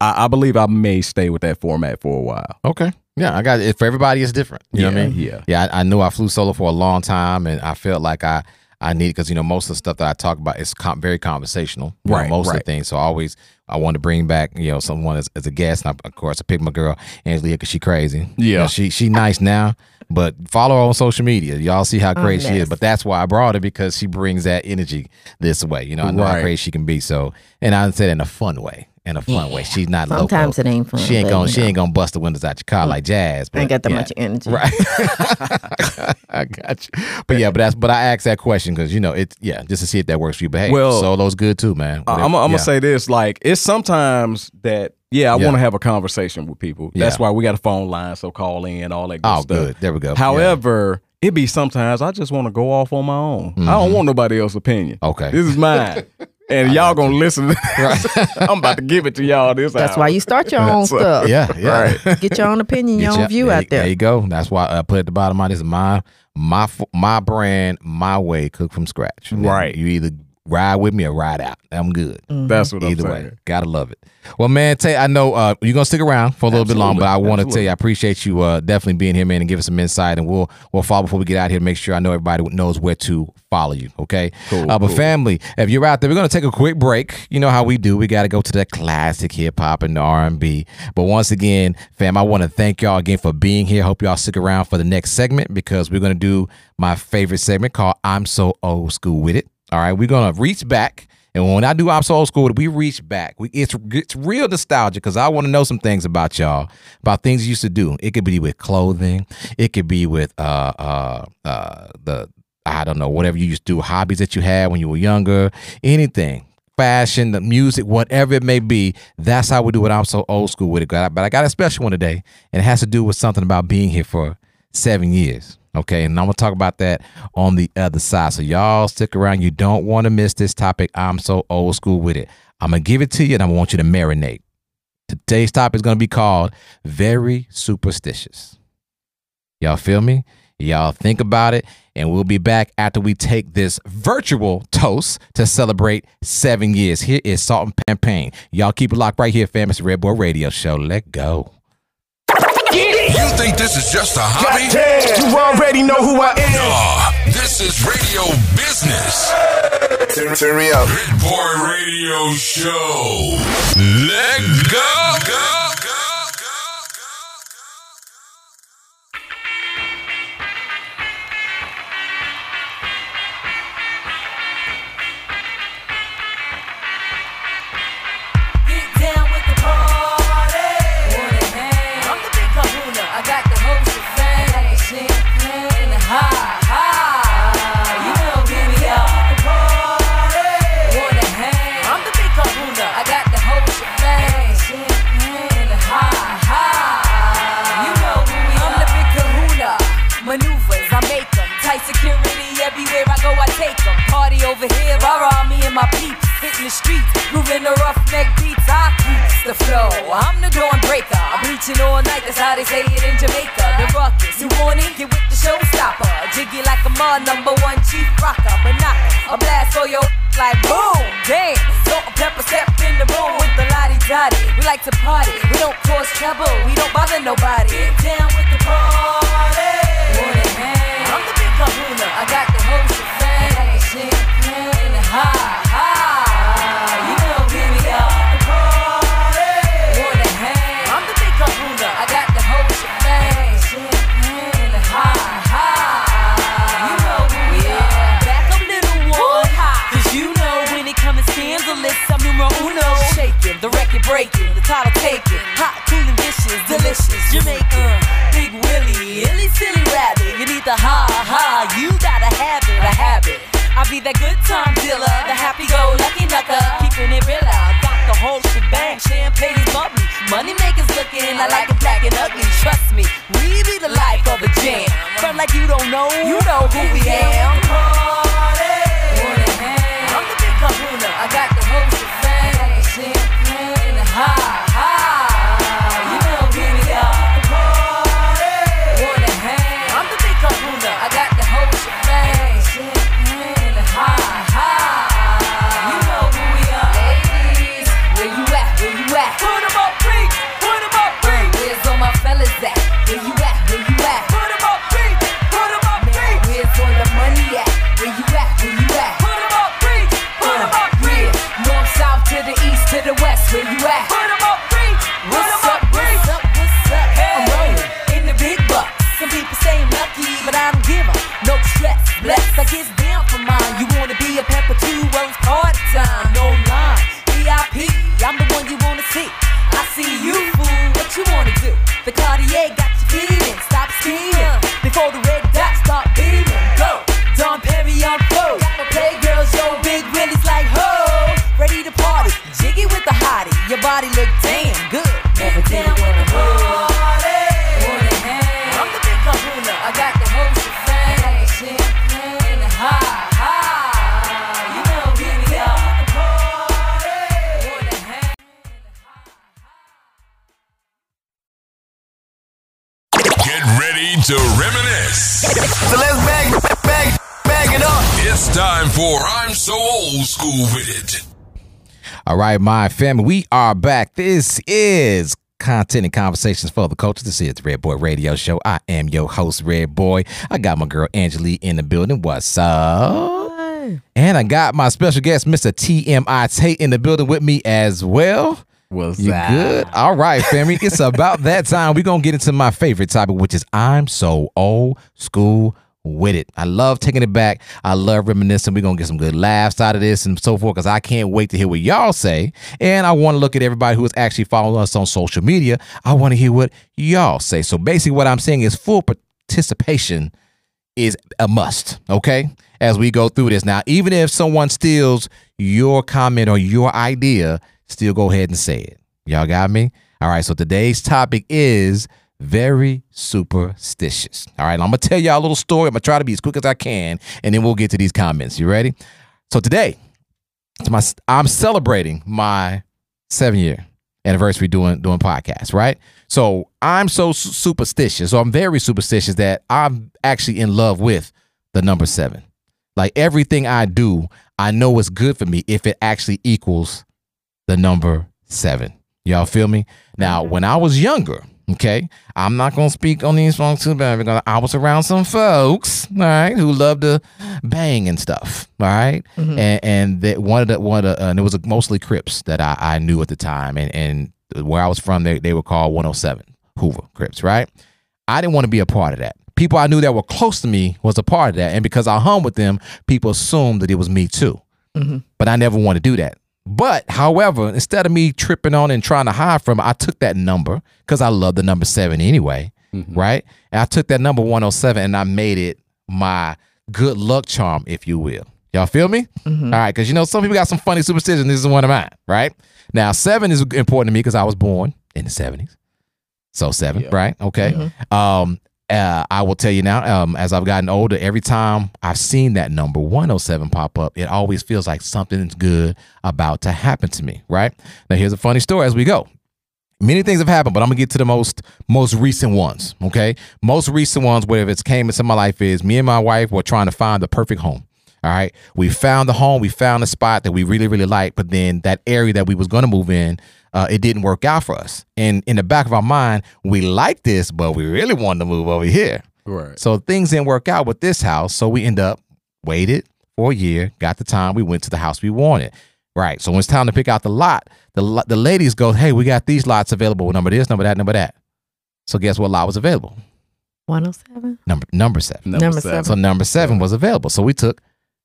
I, I believe I may stay with that format for a while. Okay. Yeah, I got it. For everybody, it's different. You know what I Yeah, mean? yeah. Yeah, I, I knew I flew solo for a long time, and I felt like I I need because you know most of the stuff that I talk about is com- very conversational. you know, Right, most of the things. So I always I want to bring back you know someone as, as a guest. And I, of course, I picked my girl Angela because she crazy. You Yeah. know, she she nice now. But follow her on social media. Y'all see how oh, great she is. But that's why I brought her because she brings that energy this way. You know, I know how crazy she can be. So, and I said in a fun way. In a fun way. She's not loco. Sometimes it ain't fun, She ain't gonna she know. ain't gonna bust the windows out your car like Jazz. But I ain't got that yeah. much energy. Right. (laughs) I got you. But yeah, but that's but I asked that question because you know it's yeah just to see if that works for you. But hey, Well, solo's good too, man. I- Whatever- I'm, I'm yeah. gonna say this: like it's sometimes that yeah, I Yeah. want to have a conversation with people. That's why we got a phone line, so call in, all that. Good Oh, stuff. good. There we go. However, it be sometimes I just want to go off on my own. I don't want nobody else's opinion. Mm-hmm. Okay. this is mine, (laughs) and y'all gonna listen. To this. (laughs) I'm about to give it to y'all. This That's hour. why you start your own So- stuff. yeah, yeah. Right. (laughs) Get your own opinion, your Get own ya- view out there. There you go. That's why I put at the bottom of this is my my my brand, my way, cook from scratch. Right. You either ride with me or ride out. I'm good. That's what I'm Either saying. way, gotta love it. Well, man, Tay, I know uh, you're gonna stick around for a little bit long, but I want to tell you, I appreciate you uh, definitely being here, man, and give us some insight. And we'll we'll follow before we get out here. Make sure I know everybody knows where to follow you. Okay. Cool, Uh, but cool. family, if you're out there, we're gonna take a quick break. You know how we do. We got to go to that classic hip hop and the R&B. But once again, fam, I want to thank y'all again for being here. Hope y'all stick around for the next segment because we're gonna do my favorite segment called "I'm So Old School with It." All right, we're gonna reach back. And when I do I'm so old school, we reach back. We it's it's real nostalgia because I want to know some things about y'all, about things you used to do. It could be with clothing, it could be with uh uh uh the I don't know whatever you used to do, hobbies that you had when you were younger, anything, fashion, the music, whatever it may be. That's how we do it. I'm so old school with it. But I got a special one today, and it has to do with something about being here for seven years. Okay, and I'm gonna talk about that on the other side. So y'all stick around. You don't want to miss this topic. I'm so old school with it. I'm gonna give it to you, and I want you to marinate. Today's topic is gonna be called "Very Superstitious." Y'all feel me? Y'all think about it, and we'll be back after we take this virtual toast to celebrate seven years. Here is Salt and Champagne. Y'all keep it locked right here, fam. It's Red Boy Radio Show. Let go. You think this is just a hobby? You already know who I am. Nah, this is radio business. Turn, turn me up. Red Boy Radio Show. Let go. go, Tight security everywhere I go, I take 'em. Party over here, rah me and my peeps. Hitting the streets, moving the roughneck beats. I keep the flow. I'm the dawn breaker. I'm reaching all night, that's how they say it in Jamaica. The ruckus, you want it? Get with the showstopper. Jiggy like a ma, number one chief rocker. But not a blast for your (laughs) like boom, damn. Salt-N-Pepa step in the room with the lottie dottie. We like to party, we don't cause trouble, we don't bother nobody. Get down with the party. Kahuna, I got the whole shebang. Champagne, high, high. You know we are. Wanna hang? I'm the big kahuna, I got the whole shebang. Champagne, high, high. You know who we are. Back up, little one. Cause you know when it comes to scandalous, I'm numero uno. Shaking, the record breaking, the title taking. Hot, cool, and vicious, delicious. Jamaican, big will. Willy, illy silly rabbit. You need the ha ha, I be that good time dealer, the happy go lucky knucker, keeping it real out. Got the whole shebang, champagne is bubbly, money makers looking, I like it black and ugly. Trust me, we be the life of a jam. From like you don't know, you know who we am. I'm the big kahuna, I got the whole shebang, champagne, ha ha. Where you at? Put 'em up, free. What's up? What's up? What's up? I'm rolling in the big bucks. Some people say I'm lucky, but I don't give no stress. Bless, I get to reminisce. So let's bag, bag, bag it up. It's time for I'm So Old School with It. All right, my family, we are back. This is Content and Conversations for the Culture. This is the Red Boy Radio Show. I am your host, Red Boy. I got my girl Angelique in the building. What's up? And I got my special guest, Mr. TMI Tate, in the building with me as well. Was You good? All right, family. It's about (laughs) that time. We're to get into my favorite topic, which is I'm so old school with it. I love taking it back. I love reminiscing. We're to get some good laughs out of this and so forth because I can't wait to hear what y'all say. And I want to look at everybody who is actually following us on social media. I want to hear what y'all say. So basically, what I'm saying is full participation is a must, okay? As we go through this. Now, even if someone steals your comment or your idea, still go ahead and say it. Y'all got me? All right, so today's topic is very superstitious. All right, I'm gonna tell y'all a little story. I'm gonna try to be as quick as I can, and then we'll get to these comments. You ready? So today, it's my I'm celebrating my seven year anniversary doing doing podcasts, right? So I'm so superstitious. So I'm very superstitious that I'm actually in love with the number seven. Like everything I do, I know it's good for me if it actually equals the number seven. Y'all feel me? Now, mm-hmm. when I was younger, okay, I'm not gonna speak on these songs too bad because I was around some folks, all right, who love to bang and stuff, all right? Mm-hmm. and and that one of the one of the, uh, and it was uh, mostly Crips that I, I knew at the time, and and where I was from, they they were called 107 Hoover Crips, right? I didn't want to be a part of that. People I knew that were close to me was a part of that, and because I hung with them, people assumed that it was me too. Mm-hmm. But I never want to do that. But however, instead of me tripping on and trying to hide from it, I took that number because I love the number seven anyway, mm-hmm. right? And I took that number 107 and I made it my good luck charm, if you will. Y'all feel me? Mm-hmm. All right, because you know some people got some funny superstitions. This is one of mine, right? Now seven is important to me because I was born in the 70s. So seven, right? Okay. Mm-hmm. Um, uh, I will tell you now, um, as I've gotten older, every time I've seen that number 107 pop up, it always feels like something's good about to happen to me, right? Now, here's a funny story as we go. Many things have happened, but I'm gonna get to the most most recent ones. Okay, most recent ones, where it's came into my life, is me and my wife were trying to find the perfect home. All right, we found the home, we found a spot that we really really liked, but then that area that we was gonna move in, uh, it didn't work out for us. And in the back of our mind, we like this, but we really wanted to move over here. Right. So things didn't work out with this house. So we end up waited for a year, got the time, we went to the house we wanted. Right. So when it's time to pick out the lot, the the ladies go, "Hey, we got these lots available. Number this, number that, number that." So guess what lot was available? 107. Number number seven. Number seven. So number seven was available. So we took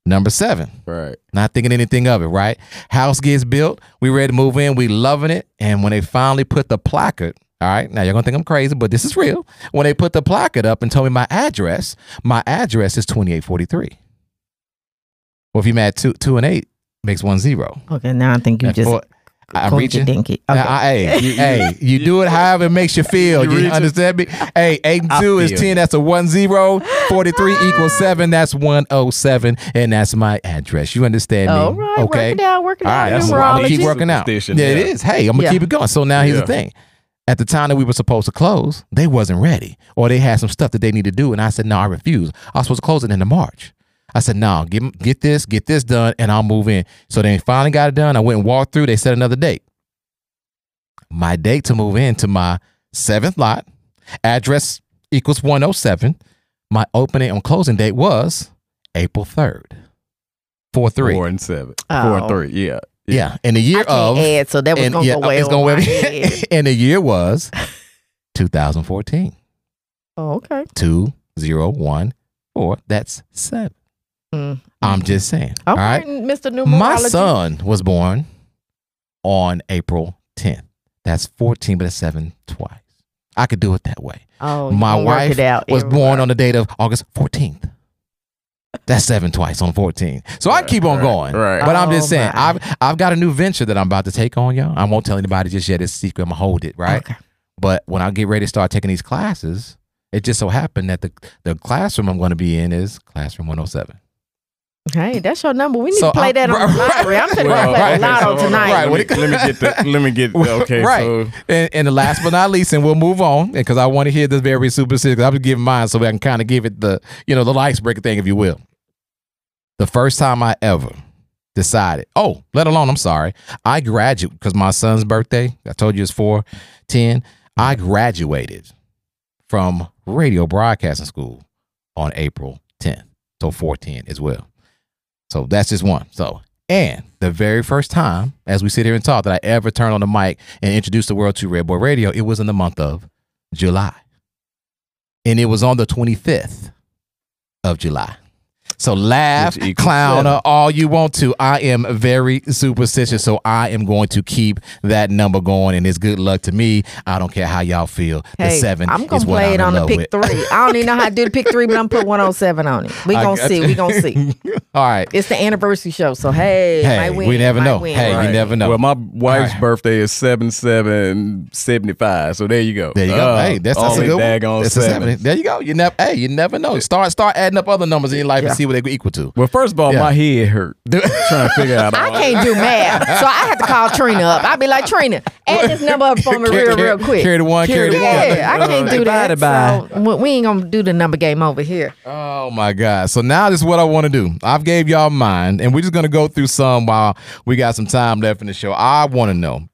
number seven. Right. Not thinking anything of it, right? House gets built. We ready to move in. We loving it. And when they finally put the placard All right. Now you're gonna think I'm crazy, but this is real. When they put the placard up and told me my address, my address is 2843. Well, if you add two two and eight, makes one zero. Okay, now I think you And just four- I'm coinky reaching. dinky. Now, I- hey, you, (laughs) hey, you do it however it makes you feel. You You, understand me? Hey, eight and I two is 10. you. That's a one zero. 43 equals seven. That's 107. And that's my address. You understand me? All right, okay. work it out, work it All out. right, that's Numerology. I'm gonna keep working out. Yeah, Superstition, yeah. is. Hey, I'm gonna Yeah. keep it going. So now here's Yeah. the thing. At the time that we were supposed to close, they wasn't ready, or they had some stuff that they need to do, and I said, "No, I refuse. I was supposed to close it in the March." I said, "No, get get this, get this done, and I'll move in." So they finally got it done. I went and walked through. They set another date. My date to move into my seventh lot, address equals 107. My opening and closing date was April 3rd. 4 3. Four and seven. Four and Oh. three. Yeah. Yeah. In the year I can't of. add, so that was and gonna yeah, go way it's gonna my way- (laughs) head. and the year was (laughs) 2014. Oh, okay. 2014. That's seven. Mm. I'm just saying. All Okay, right. Mr. Numerology. My son was born on April 10th. That's 14, but it's seven twice. I could do it that way. Oh, My wife out was everywhere. born on the date of August 14th. That's seven twice on 14. So I keep on right, going. right. But I'm Oh, just saying, my. I've I've got a new venture that I'm about to take on, y'all. I won't tell anybody just yet. It's a secret. I'm gonna hold it, right? Okay. But when I get ready to start taking these classes, it just so happened that the the classroom I'm going to be in is classroom 107. Hey, that's your number. We need So to play I'm- that on right, the lottery. I'm finna Well, play okay, the lotto so tonight. Right, Let me, let me get the. Let me get. (laughs) Okay. right. So and, and the last but not least, and we'll move on because I want to hear this very super superstitious. I'm giving mine so I can kind of give it the you know the icebreaker thing, if you will. The first time I ever decided, oh, let alone, I'm sorry, I graduated because my son's birthday. I told you it's four ten. I graduated from radio broadcasting school on April 10th, so 410 as well. So that's just one. So, and the very first time, as we sit here and talk, that I ever turned on the mic and introduced the world to Red Boy Radio, it was in the month of July. And it was on the 25th of July. So laugh, Which equals clown, seven. all you want to. I am very superstitious, so I am going to keep that number going, and it's good luck to me. I don't care how y'all feel. The seven I'm is gonna what play I'm it on the pick with. three. I don't even know how to do the pick three, but I'm put 107 on it. We gonna see. you. We gonna see. All right. It's the anniversary show, so hey, Hey, might win, we never might know. win. Hey, Right. you never know. Well, my wife's All right. birthday is seven seven seventy five. So there you go. There you go. Uh, hey, that's, that's a good one. daggone That's a seven. seven. There you go. You never. Hey, you never know. Start start adding up other numbers in your life Yeah. and see what they were equal to. Well, first of all, Yeah. my head hurt (laughs) trying to figure out. I all can't do math, so I had to call Trina up. I'd be like, Trina, add this number up for me Carry- real, real quick. carry the one, carry the one. Yeah, I can't do that. Divided by- So we- we ain't gonna do the number game over here. Oh my God. So now this is what I want to do. I've gave y'all mine, and we're just gonna go through some while we got some time left in the show. I want to know.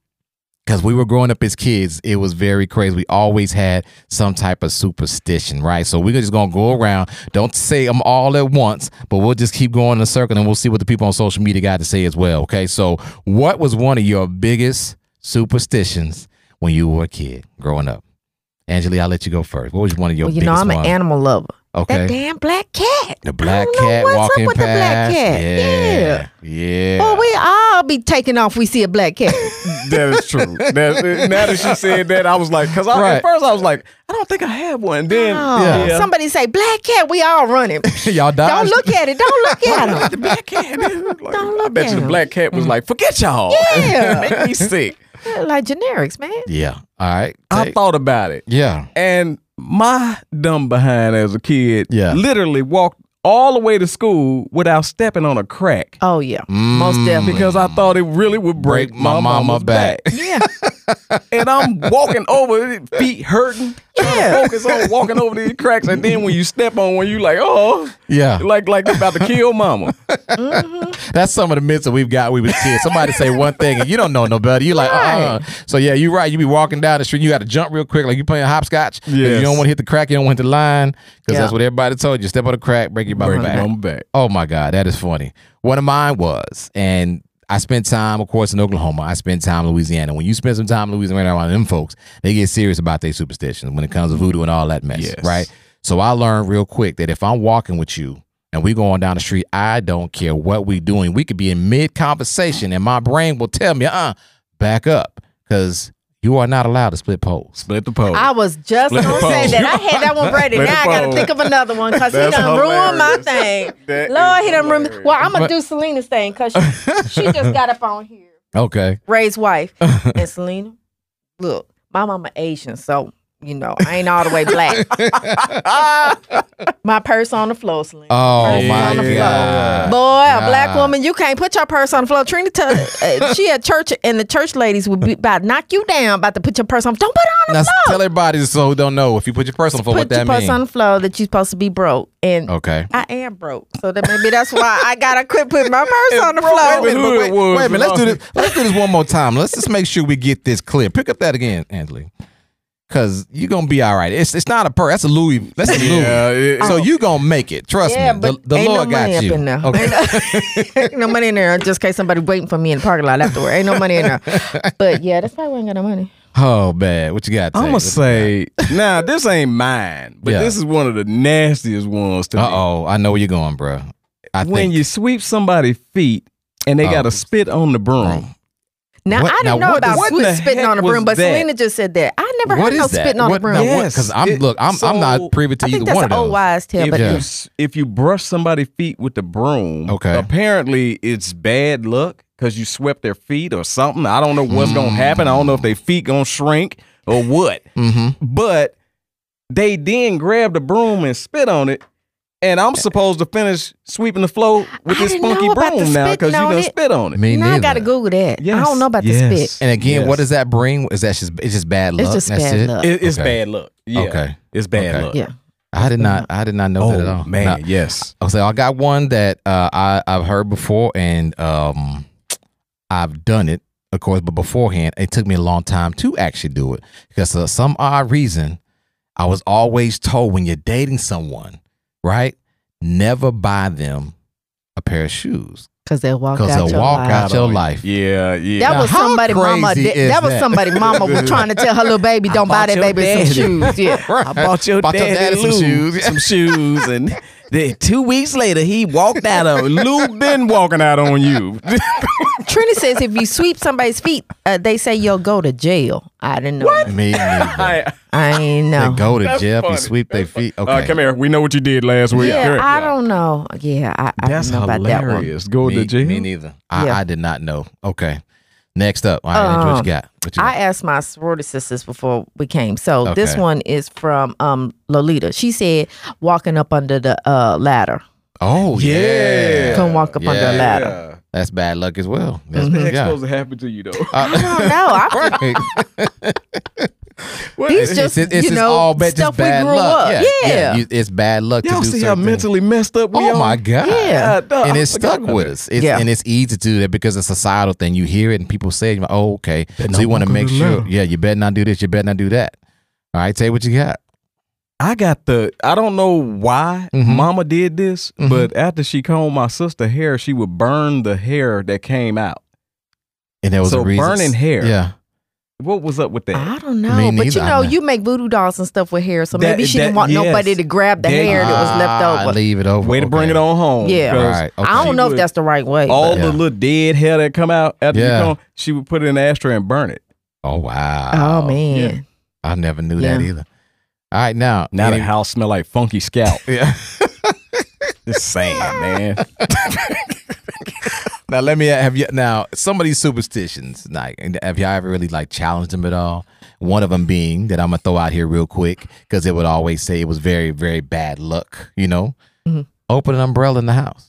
Because we were growing up as kids, it was very crazy. We always had some type of superstition, right? So we're just gonna go around. Don't say them all at once, but we'll just keep going in a circle and we'll see what the people on social media got to say as well. Okay. So what was one of your biggest superstitions when you were a kid growing up? Angela, I'll let you go first. What was one of your Well, you biggest know, I'm an one? animal lover. Okay. That damn black cat. The black I don't know cat what's walking up with past. the black cat. Yeah. Yeah. Well, we all be taking off. We see a black cat. (laughs) That is true. That, now that she said that, I was like, because Right. at first I was like, I don't think I have one. Then Oh, yeah. Somebody say black cat. We all running. (laughs) Y'all die. Don't look at it. Don't look (laughs) at him. the black cat. Like, Don't I look bet at you the him. black cat was mm-hmm. like, forget y'all. Yeah. Make me sick. like generics, man. Yeah. All right. I thought about it. yeah. And my dumb behind as a kid Yeah. literally walked all the way to school without stepping on a crack. Oh yeah, Mm. most definitely. Because I thought it really would break, Break my mama mama's back. back. yeah, (laughs) and I'm walking over feet hurting, trying Yeah. to focus on walking over these cracks. And then when you step on one, you like, oh, Yeah. like like about to kill mama. Mm-hmm. That's some of the myths that we've got we was kids. Somebody say one thing and you don't know no better. You like, uh-uh. Right. uh-uh. So yeah, you're right. You be walking down the street, you got to jump real quick, like you playing hopscotch. Yes. You don't want to hit the crack. You don't want to hit the line because Yeah. that's what everybody told you. Step on the crack, break your Break back. back. Oh my God, that is funny. One of mine was, and I spent time, of course, in Oklahoma. I spent time in Louisiana. When you spend some time in Louisiana around them folks, they get serious about their superstitions when it comes to voodoo and all that mess, Yes. right? So I learned real quick that if I'm walking with you and we going down the street, I don't care what we doing. We could be in mid conversation, and my brain will tell me, "Uh, back up," because You are not allowed to split poles. Split the pole. I was just Split gonna say pole. that. I had that one (laughs) ready. Split Now I the gotta pole. think of another one because he That's done ruined my hilarious. thing. (laughs) That Lord, is he done ruined. hilarious. Well, I'm gonna But- do Selena's thing because she, she just got up on here. (laughs) Okay. Ray's wife and Selena. Look, my mama Asian, so you know I ain't all the way black. (laughs) my purse on the floor, Selena. Oh Purse my on the floor. God. Boy, a black woman, you can't put your purse on the floor. Trina, tell, uh, she at church, and the church ladies would be about to knock you down, about to put your purse on. Don't put it on the Now floor. tell everybody so who don't know if you put your purse on the floor, put what that your purse means. on the floor that you're supposed to be broke, and Okay. I am broke, so that maybe that's why I gotta quit putting my purse on the Wait a floor. minute, but wait, Hood wait a minute. Let's do this. Let's do this one more time. Let's just make sure we get this clear. Pick up that again, Angela. Cause you're gonna be all right. It's it's not a per. That's a Louis. That's a Louis. Yeah, it- so you gonna make it. Trust Yeah, me. but The, the ain't Lord no money got up you. in there. Okay. (laughs) Ain't no money in there just in case somebody waiting for me in the parking lot afterward. Ain't no money in there. But yeah, that's probably why I ain't got no money. oh man, what you got? I'm gonna say, nah, this ain't mine, but Yeah. this is one of the nastiest ones to. Uh oh, I know where you're going, bro. I When think you sweep somebody's feet and they Oh. got to spit on the broom. Now What- I didn't now know what about does- sweet what the spitting on heck the broom, but that? Selena just said that. I never what heard no is that? spitting on what, the broom. now what- Yes, Cause I'm it- look, I'm I'm not privy to I either think that's one an of those. old wives' tale, If but Yeah. s- if you brush somebody's feet with the broom, Okay. apparently it's bad luck because you swept their feet or something. I don't know what's Mm. gonna happen. I don't know if their feet gonna shrink or what. Mm-hmm. But they then grab the broom and spit on it. And I'm supposed to finish sweeping the floor with I this funky know about the broom now because you spitting on done it. spit on it. Me now neither. I gotta Google that. I don't know about yes. the spit. And again, Yes. what does that bring? Is that just it's just bad luck? It's just That's bad it? luck. It- it's Okay. bad luck. Yeah. Okay. It's bad Okay. luck. Yeah. I did not. I did not know Oh that at all. man, Now, yes. I'll say I got one that uh, I I've heard before, and um, I've done it, of course. But beforehand, it took me a long time to actually do it because for some odd reason, I was always told when you're dating someone, right, never buy them a pair of shoes Because they'll walk because out they'll your walk life. out your life. Yeah, yeah. That Now, was somebody mama. crazy That, is that was somebody mama was (laughs) trying to tell her little baby, don't buy that baby daddy- some shoes. (laughs) Yeah. right. I bought your Bought your daddy, daddy some shoes. some shoes, and then two weeks later he walked out of Lou been walking out on you. (laughs) Trini says if you sweep somebody's feet, uh, they say you'll go to jail. I didn't know. What? Me neither. I, I ain't They know. go to That's jail if you sweep their feet. Okay, uh, come here. We know what you did last week. Yeah, Correct. I don't know. Yeah, I, I That's don't know about that one. hilarious. Go me, to jail. me neither. I, Yeah. I did not know. Okay, next up. All right, Andrew, what Um, you got? What you I got? asked my sorority sisters before we came. So this one is from um, Lolita. She said walking up under the uh, ladder. Oh yeah, Couldn't walk up under a Yeah. ladder. That's bad luck as well. That's, What the heck's yeah. supposed to happen to you though? I don't know. I, (laughs) (laughs) (laughs) Right. These just, you know, all bad, stuff just we grew luck. up. Yeah, Yeah. you- it's bad luck Y'all to do see how things. mentally messed up we Oh are? my god! Yeah. duh, and I it's stuck with us. It's, Yeah. and it's easy to do that because it's a societal thing. You hear it and people say, like, "Oh, okay." so you want to make sure, ladder. yeah, you better not do this. You better not do that. All right, say what you got. I got the. I don't know why Mhm. Mama did this, Mhm. but after she combed my sister hair, she would burn the hair that came out. And there was So a reason. burning hair. Yeah, What was up with that? I don't know. Me but neither. you know, I know. you make voodoo dolls and stuff with hair. So That- maybe she that- didn't want yes. nobody to grab the There hair that was left Ah, over. Leave it over. Way to bring it on home. Yeah, Right. Okay. I don't know if that's the right way. All Yeah. the little dead hair that come out after Yeah. you comb, she would put it in the ashtray and burn it. Oh wow. oh man. I never knew that either. All right, now Now any- the house smell like funky scalp. (laughs) Yeah. Just saying, man. (laughs) now let me have you now some of these superstitions like have y'all ever really like challenged them at all one of them being that i'm gonna throw out here real quick because it would always say it was very very bad luck you know Mhm. open an umbrella in the house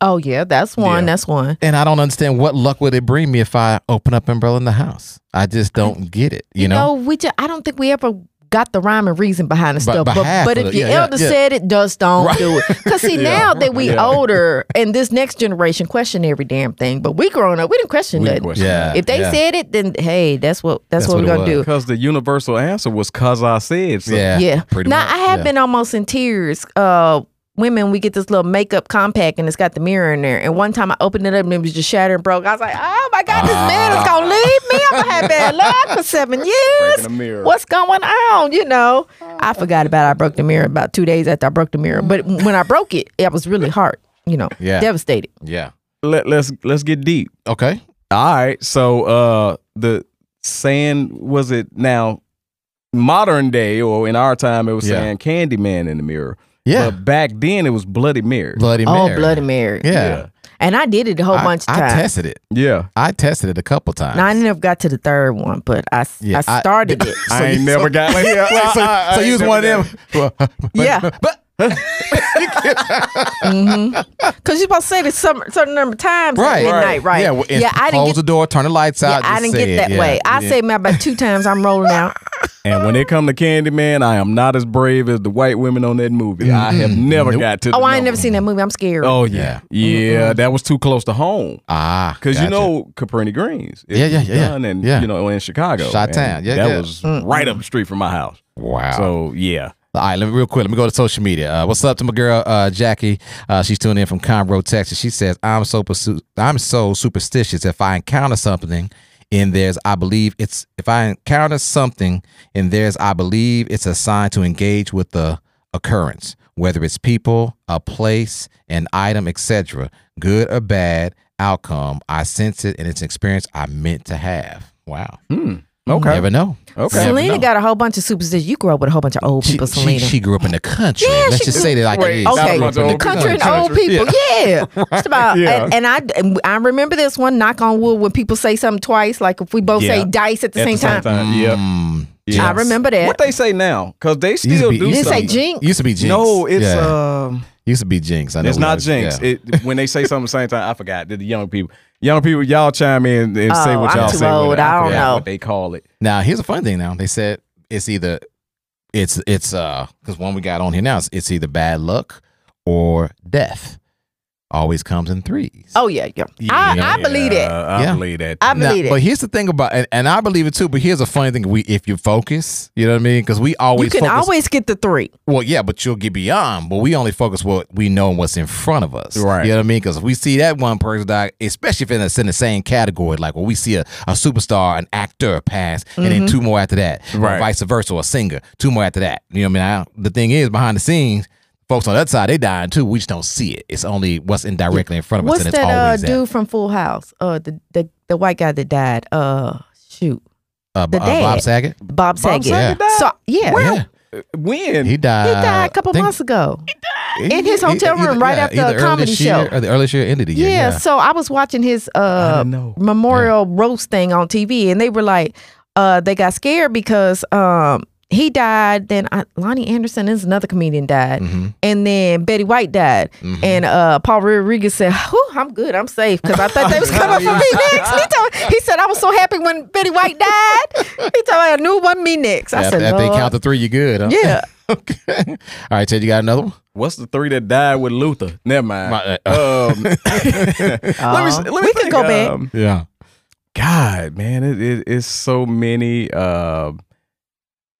Oh yeah, that's one. Yeah. That's one. and i don't understand what luck would it bring me if i open up umbrella in the house i just don't get it you, You, know, know, we just I don't think we ever got the rhyme and reason behind the But- stuff. but But but if it, your yeah, yeah, elder yeah. said it, just don't Right. do it. Cause see (laughs) Yeah. now that we Yeah. older and this next generation question every damn thing. But we growing up, we didn't question We nothing. Yeah. If they yeah. said it, then hey, that's what that's, That's what, what we're gonna do. Because the universal answer was cause I said so. yeah Yeah. pretty now much. I have yeah. been almost in tears. Uh women, we get this little makeup compact and it's got the mirror in there. And one time I opened it up and it was just shattered and broke. I was like, oh my God, this man is gonna leave me. I'm gonna have bad (laughs) luck for seven years. What's going on? You know. I forgot about it. I broke the mirror about two days after I broke the mirror. But when I broke it, it was really hard, you know. Yeah. Devastated. yeah Let, let's let's get deep. okay All right. So uh the saying was it now modern day or in our time it was Yeah. saying Candyman in the mirror. Yeah. But back then it was Bloody Mary. Bloody oh, Mary. Oh, Bloody Mary. Yeah. And I did it a whole I, bunch of times. I tested it. yeah. I tested it a couple times. Now, I never got to the third one, but I, s- Yeah, I I- started (laughs) it. I ain't never got Wait, yeah, wait, so, I- I so you (laughs) (laughs) was one of them. But- Yeah. but Because you're supposed to say this some certain number of times right, at midnight, right? Yeah, well, yeah, I close didn't the get, door, turn the lights yeah, out. I didn't say get it. that Yeah, way. I yeah. say maybe about two times I'm rolling out. (laughs) And when it come to Candyman, I am not as brave as the white women on that movie. I have never Nope. got to. the Oh, I ain't never seen that movie. I'm scared. Oh yeah, yeah, that was too close to home. ah, Cause you know Cabrini Greens, it Yeah, yeah, was yeah, yeah. And Yeah. you know in Chicago, Chi-town. Yeah, that yeah. was right up the street from my house. Wow. So yeah, All right, let me real quick. Let me go to social media. Uh, what's up to my girl uh, Jackie? Uh, she's tuning in from Conroe, Texas. She says, "I'm so I'm so superstitious. If I encounter something in theirs, I believe it's. If I encounter something in theirs, I believe it's a sign to engage with the occurrence, whether it's people, a place, an item, etc. Good or bad outcome. I sense it, and it's an experience I meant to have. Wow. Okay, Never know. okay. Selena know. got a whole bunch of superstitions. You grew up with a whole bunch of old people, she, Selena. she grew up in the country. Yeah, Let's she just grew- say that like Wait, it is. Okay, bunch of country and old people. Yeah, (laughs) Just about. Yeah. And, and I and I remember this one. Knock on wood. When people say something twice, like if we both Yeah. say dice at the At same the same time. time, yeah. Mm. yeah. I remember that. What they say now? Cause they still be- do used Did it say jinx? Used to be Jinx. No, it's yeah. um, used to be Jinx. I know it's not jinx. yeah. It when they say something at the same time, I forgot. That the young people, young people, y'all chime in and say Oh, what I'm y'all too say. with old. it. I don't forgot know. what they call it. Now here's a fun thing. Now they said it's either it's it's uh because one we got on here now it's, it's either bad luck or death. Always comes in threes. Oh yeah, yeah. I, Yeah. I believe it. Uh, I Yeah. believe that. I Now, believe it. but here's the thing about and, and I believe it too. But here's a funny thing: we if you focus, you know what I mean? Because we always You can focus, always get the three. Well, yeah, but you'll get beyond. But we only focus what we know and what's in front of us. Right. You know what I mean? Because if we see that one person die, especially if it's in the same category, like when we see a, a superstar, an actor pass, and then two more after that, or Right. vice versa, a singer, two more after that. You know what I mean? I, the thing is, behind the scenes, folks on that side, they dying too. We just don't see it. It's only what's indirectly in front of What's us, and it's that uh, always that. dude from Full House? Uh, the the the white guy that died. Uh, shoot, Uh, the uh, Bob. Saget? Bob Saget. Saget died? So yeah, yeah. when He died. he died a couple think- months ago. he- died in his hotel room either- right yeah, after either a comedy this year show. Or the early year, end of the year. Yeah, Yeah. so I was watching his uh didn't memorial roast thing on TV, and they were like, uh, they got scared because um he died. Then uh, Lonnie Anderson is another comedian died, Mm-hmm. and then Betty White died, and uh Paul Rodriguez said, Whew, "I'm good, I'm safe," because I thought they was (laughs) coming for me (laughs) next. He, told, he said, "I was so happy when Betty White died." He told me I knew it wasn't me next. I After, said, after they count to three, you good, huh? Yeah. (laughs) okay. All right, Ted, you got another one? What's the three that died with Luther? Never mind. My- uh, um, let me let me We can think, go back. um, Yeah. God, man, it, it it's so many. Uh,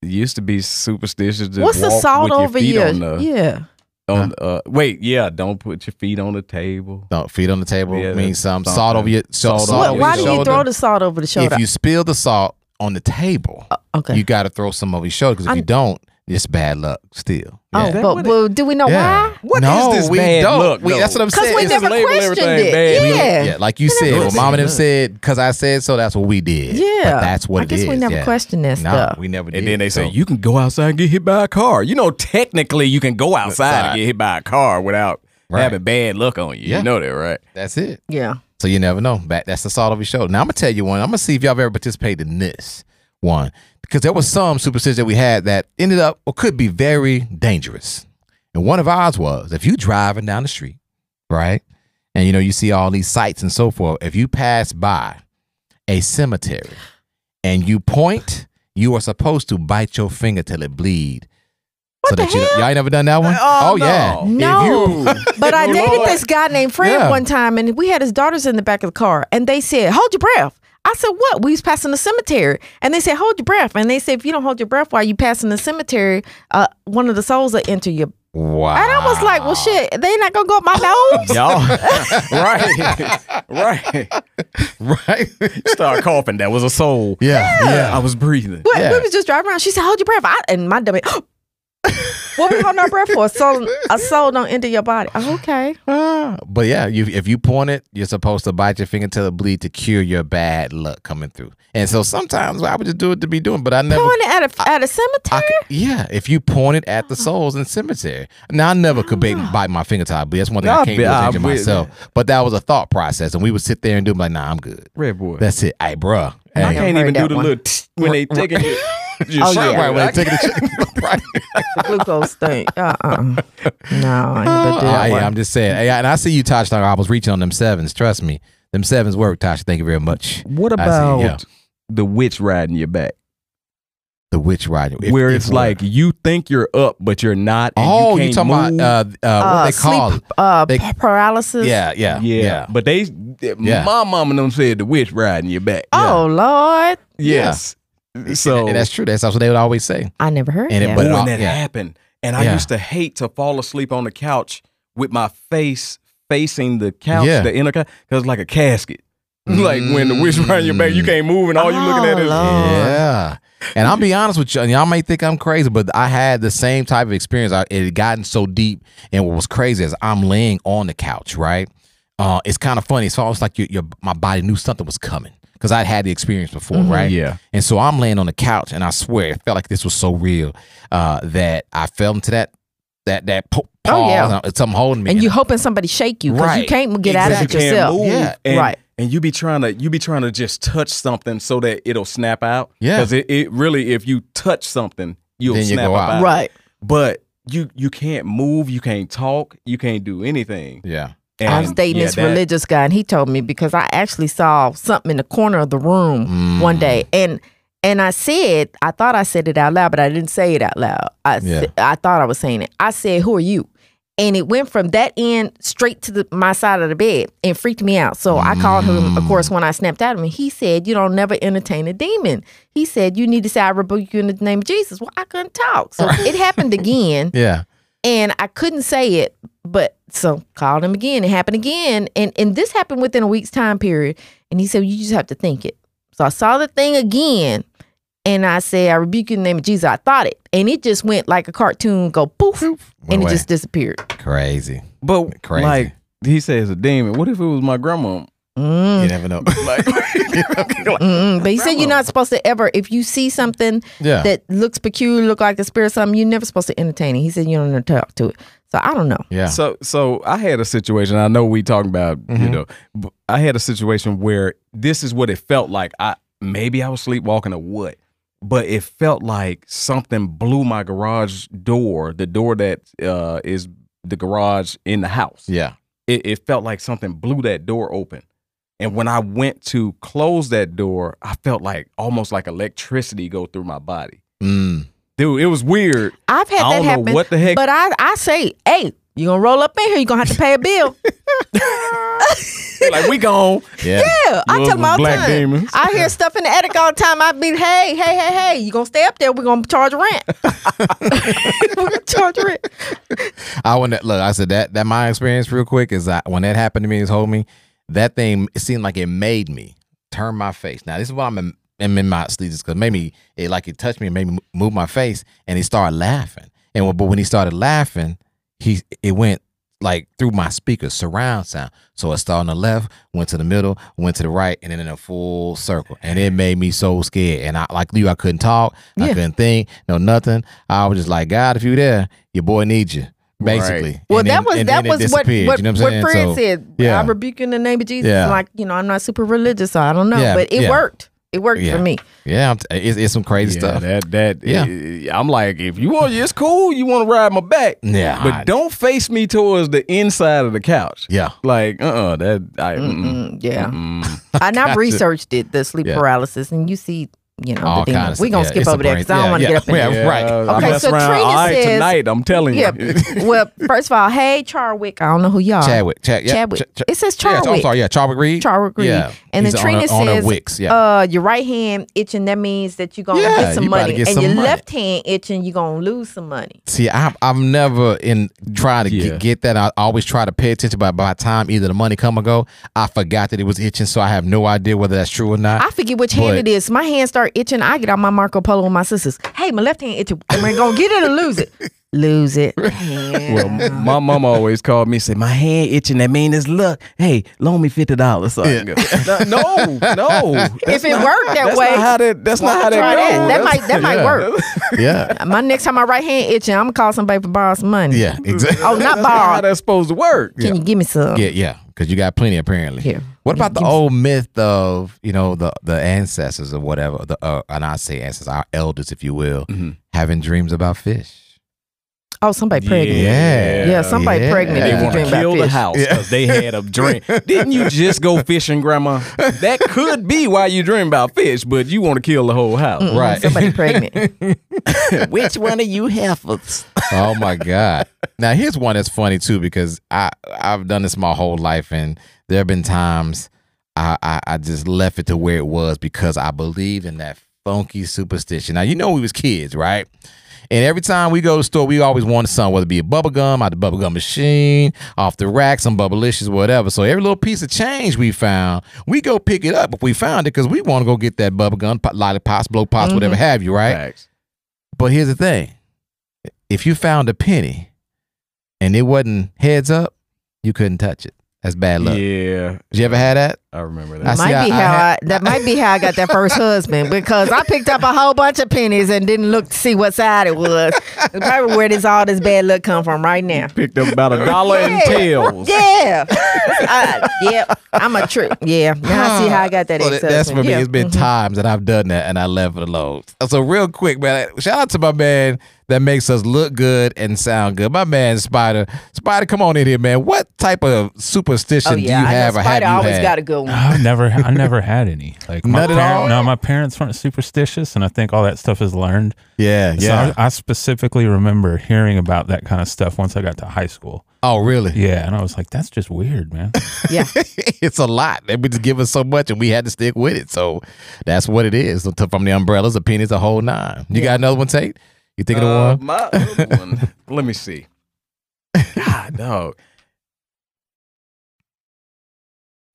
it used to be superstitious. To What's the walk salt with your over feet your? On the, yeah. on, uh, wait, yeah, don't put your feet on the table. No, feet on the table Yeah, means some something. salt over your salt, Salt salt over What, over why your do you throw the salt over the shoulder? If you spill the salt on the table, okay. you got to throw some over your shoulder because if you I'm- don't, it's bad luck still. oh, Yeah. but well, do we know Yeah. why? What no, is this we bad don't. luck, We- that's what I'm saying. Because saying. we It's- never label questioned everything it. bad. Yeah. yeah, like you said, never well, mom and them said, because I said so, that's what we did. Yeah. But that's what I it guess we never yeah. questioned that No, stuff. we never did. And then they say you can go outside and get hit by a car. You know, technically, you can go outside Outside. and get hit by a car without Right. having bad luck on you. Yeah. You know that, right? that's it. Yeah. So you never know. Back that's the salt of your show. Now I'm gonna tell you one. I'm gonna see if y'all have ever participated in this one because there was some superstition that we had that ended up or could be very dangerous. And one of ours was if you driving down the street, right, and you know you see all these sights and so forth. If you pass by a cemetery and you point, you are supposed to bite your finger till it bleed. so the that you hell? y'all ain't never done that one? Uh, uh, oh, yeah. no. If No, you- (laughs) but I oh, dated Lord. this guy named Fred Yeah. one time, and we had his daughters in the back of the car, and they said, "Hold your breath." I said, "What?" We was passing the cemetery, and they said, "Hold your breath." And they said, "If you don't hold your breath while you passing the cemetery, uh, one of the souls will enter you." Wow. And I was like, "Well, shit, they not gonna go up my (laughs) nose." Y'all, (laughs) right, right. right. Start coughing. That was a soul. yeah. Yeah. I was breathing. But Yeah. we was just driving around. She said, "Hold your breath," I, and my dummy. What we holding our breath for? So a soul don't enter your body. Oh, okay. Ah, but yeah, you, if you point it, you're supposed to bite your finger till it bleed to cure your bad luck coming through. And so sometimes I would just do it to be doing, but I never. Pointing at a at a cemetery. could- yeah, if you point it at the oh. souls in cemetery. Now I never could bite, oh. bite my finger top, but that's one thing Nah, I can't do is I- injure I- myself. But that was a thought process, and we would sit there and do like, nah, I'm good. Red boy. That's it. Hey, bruh. I can't even do the one. little tss when they taking it. (laughs) (laughs) Oh, yeah. Right, when they taking (laughs) (laughs) the check. right. Glucose thing. Uh uh No, I ain't gonna do Oh, that yeah, one. I'm just saying. Hey, and I see you, Tosh. I was reaching on them sevens. Trust me, them sevens work, Tosh. Thank you very much. What I see, about yeah. the witch riding your back? the witch riding? If- where if it's what? like you think you're up, but you're not. And oh, you, you, can't talking move. about uh, uh, what Uh, they call sleep, it? uh, They- paralysis. Yeah, yeah, yeah. yeah. But they, Yeah. my mama and them said the witch riding your back. Oh Lord, yes. So And that's true. That's what they would always say. I never heard And it- that. but- Ooh, and that yeah. happened. And I Yeah. used to hate to fall asleep on the couch with my face facing the couch, Yeah. the inner couch, because like a casket. (laughs) like when the witch riding your back, you can't move, and all you looking at Oh, is Lord. Yeah. And I'll be honest with you, and y'all may think I'm crazy, but I had the same type of experience. I, it had gotten so deep, and what was crazy is I'm laying on the couch, right? Uh, it's kind of funny. It's almost like your, your my body knew something was coming because I'd had the experience before, right? Yeah. And so I'm laying on the couch, and I swear it felt like this was so real uh, that I fell into that that that po- pause. Oh, yeah. and something holding me. and you hoping somebody shake you because you can't get out of it you can't yourself. move, Yeah. and, Right. And you be trying to you be trying to just touch something so that it'll snap out. Yeah. because it, it really if you touch something, you'll Then you snap go out. out. Right. But you you can't move, you can't talk, you can't do anything. yeah. I was And, dating yeah, this that- religious guy, and he told me because I actually saw something in the corner of the room Mm. one day, and and I said, I thought I said it out loud, but I didn't say it out loud. I Yeah. I thought I was saying it. I said, "Who are you?" And it went from that end straight to the, my side of the bed and freaked me out. So I called him, of course, when I snapped at him. And he said, You don't never entertain a demon. He said, You need to say, I rebuke you in the name of Jesus. Well, I couldn't talk. So (laughs) it happened again Yeah. and I couldn't say it, but so called him again. It happened again, and and this happened within a week's time period. And he said, "You just have to think it." So I saw the thing again, and I said, "I rebuke you in the name of Jesus." I thought it, and it just went like a cartoon, go poof, and it away. just disappeared. Crazy. But Crazy. like he says a demon. What if it was my grandma? Mm. You never know. (laughs) (laughs) (laughs) Like, Mm-mm. But he said you're not supposed to ever, if you see something Yeah. that looks peculiar, look like the spirit, of something, you're never supposed to entertain it. He said you don't know to talk to it. So I don't know. yeah. So so I had a situation. I know we talking about Mm-hmm. you know, I had a situation where this is what it felt like. I maybe I was sleepwalking or what, but it felt like something blew my garage door, the door that uh, is the garage in the house. yeah. It, it felt like something blew that door open. And when I went to close that door, I felt like almost like electricity go through my body. Mm. Dude, it was weird. I've had I that don't know happen. what the heck- But I, I say, hey, you gonna roll up in here? You gonna have to pay a bill. (laughs) (laughs) like we gone. Yeah. Yeah, I tell them was all the black time. demons. I hear stuff in the attic all the time. I be, hey, hey, hey, hey, you gonna stay up there? We're gonna charge rent. (laughs) We're gonna charge rent. I want that look, I said that that my experience real quick is that when that happened to me, is hold me. That thing it seemed like it made me turn my face. Now this is why I'm in, I'm in my sleeves because maybe it like it touched me and made me move my face, and he started laughing. And but when he started laughing, he it went like through my speakers, surround sound. So it started on the left, went to the middle, went to the right, and then in a full circle. And it made me so scared. And I like you, I couldn't talk, I couldn't think, no nothing. I was just like, God, if you there, your boy needs you. Basically. Well, And that then- was and that was what what, you know what what saying? Fred So, said. yeah. I rebuke you in the name of Jesus. Yeah. Like you know, I'm not super religious, so I don't know, Yeah, but it yeah. worked. It worked Yeah. for me. Yeah, I'm t- it's, it's some crazy Yeah, stuff. that that Yeah. yeah. I'm like, if you want, it's cool. You want to ride my back, Yeah, but I- don't face me towards the inside of the couch. Yeah. like uh, uh that I mm-mm. Mm, yeah, Mm. and I've (laughs) researched it, the sleep Yeah. paralysis, and you see, you know, All the kind demons. of We gonna stuff. skip over a there brain- because I don't want to yeah. get up in Yeah, there. right. Okay, so around Trina all right says- tonight. I'm telling you. Yeah. well, first of all, hey Charwick, I don't know who y'all. Chadwick. Chad, yeah, Chadwick. Ch- Ch- It says Yeah, I'm Charwick. sorry. Yeah, Chadwick Reed. Charwick Reed. Yeah. And then Trina on a- on a says, Wix, yeah. uh, your right hand itching, that means that you're going to Yeah, get some you money. get and some your money. left hand itching, you're going to lose some money. See, I've, I'm never in trying to Yeah. get, get that. I always try to pay attention, but by the time either the money come or go, I forgot that it was itching, so I have no idea whether that's true or not. I forget which hand it is. My hand start itching. I get out my Marco Polo with my sisters. Hey, my left hand itching. Am I going to get it or lose it? (laughs) lose it. Well, my mom always called me and say, My hand itching, that mean it's luck. Hey, loan me fifty dollars. So I can go." no, no. if it worked that That's way, not how that that's not how that goes. that. That might that might work. (laughs) Yeah. My next time my right hand itching, I'm gonna call somebody for borrow some money. Yeah. Exactly. Oh, not That's not borrow. how that's supposed to work. Can you give me some? Yeah, yeah, because you got plenty apparently. Here. What about the old myth of you know the the ancestors or whatever the uh, and I say ancestors, our elders, if you will, Mm-hmm. having dreams about fish. Oh, somebody pregnant. Yeah. Yeah, somebody Yeah. pregnant. They want to dream about kill the fish. house because they had a dream. (laughs) Didn't you just go fishing, Grandma? That could be why you dream about fish, but you want to kill the whole house. Right. Somebody pregnant. (laughs) Which one of you heifers? oh my god. Now here's one that's funny too because I I've done this my whole life and there have been times I, I I just left it to where it was because I believe in that funky superstition. Now you know we was kids, right? And every time we go to the store, we always wanted something, whether it be a bubble gum out the bubble gum machine, off the rack, some bubblicious, whatever. So every little piece of change we found, we go pick it up if we found it because we want to go get that bubble gum, pop- lollipops, blow pops, whatever mm-hmm. have you, right? Facts. But here's the thing: if you found a penny and it wasn't heads up, you couldn't touch it. That's bad luck. Yeah, Did you ever had that? I remember I that. see, might I- be I how I, had- that might be how I got that first husband because I picked up a whole bunch of pennies and didn't look to see what side it was. It's probably where this all this bad luck come from right now. Picked up about a dollar in tails. Yeah, I, yeah, I'm a trick. Yeah, now I see how I got that. Well, that- that's for me. Yeah. It's been mm-hmm. times that I've done that and I left it alone. So real quick, man. Shout out to my man that makes us look good and sound good. My man Spider. Spider, come on in here, man. What type of superstition Oh do you I know have or have Spider you always had? got a good one. I never, I never had any. Like my None at parent- all? No, my parents weren't superstitious, and I think all that stuff is learned. yeah, yeah. I, I specifically remember hearing about that kind of stuff once I got to high school. oh, really? Yeah, and I was like, that's just weird, man. (laughs) Yeah, (laughs) it's a lot. They would just give us so much, and we had to stick with it. So that's what it is. From the umbrellas, the pennies, the whole nine. You got another one, Tate? You thinking Uh, of one? my other one. (laughs) Let me see. God, dog.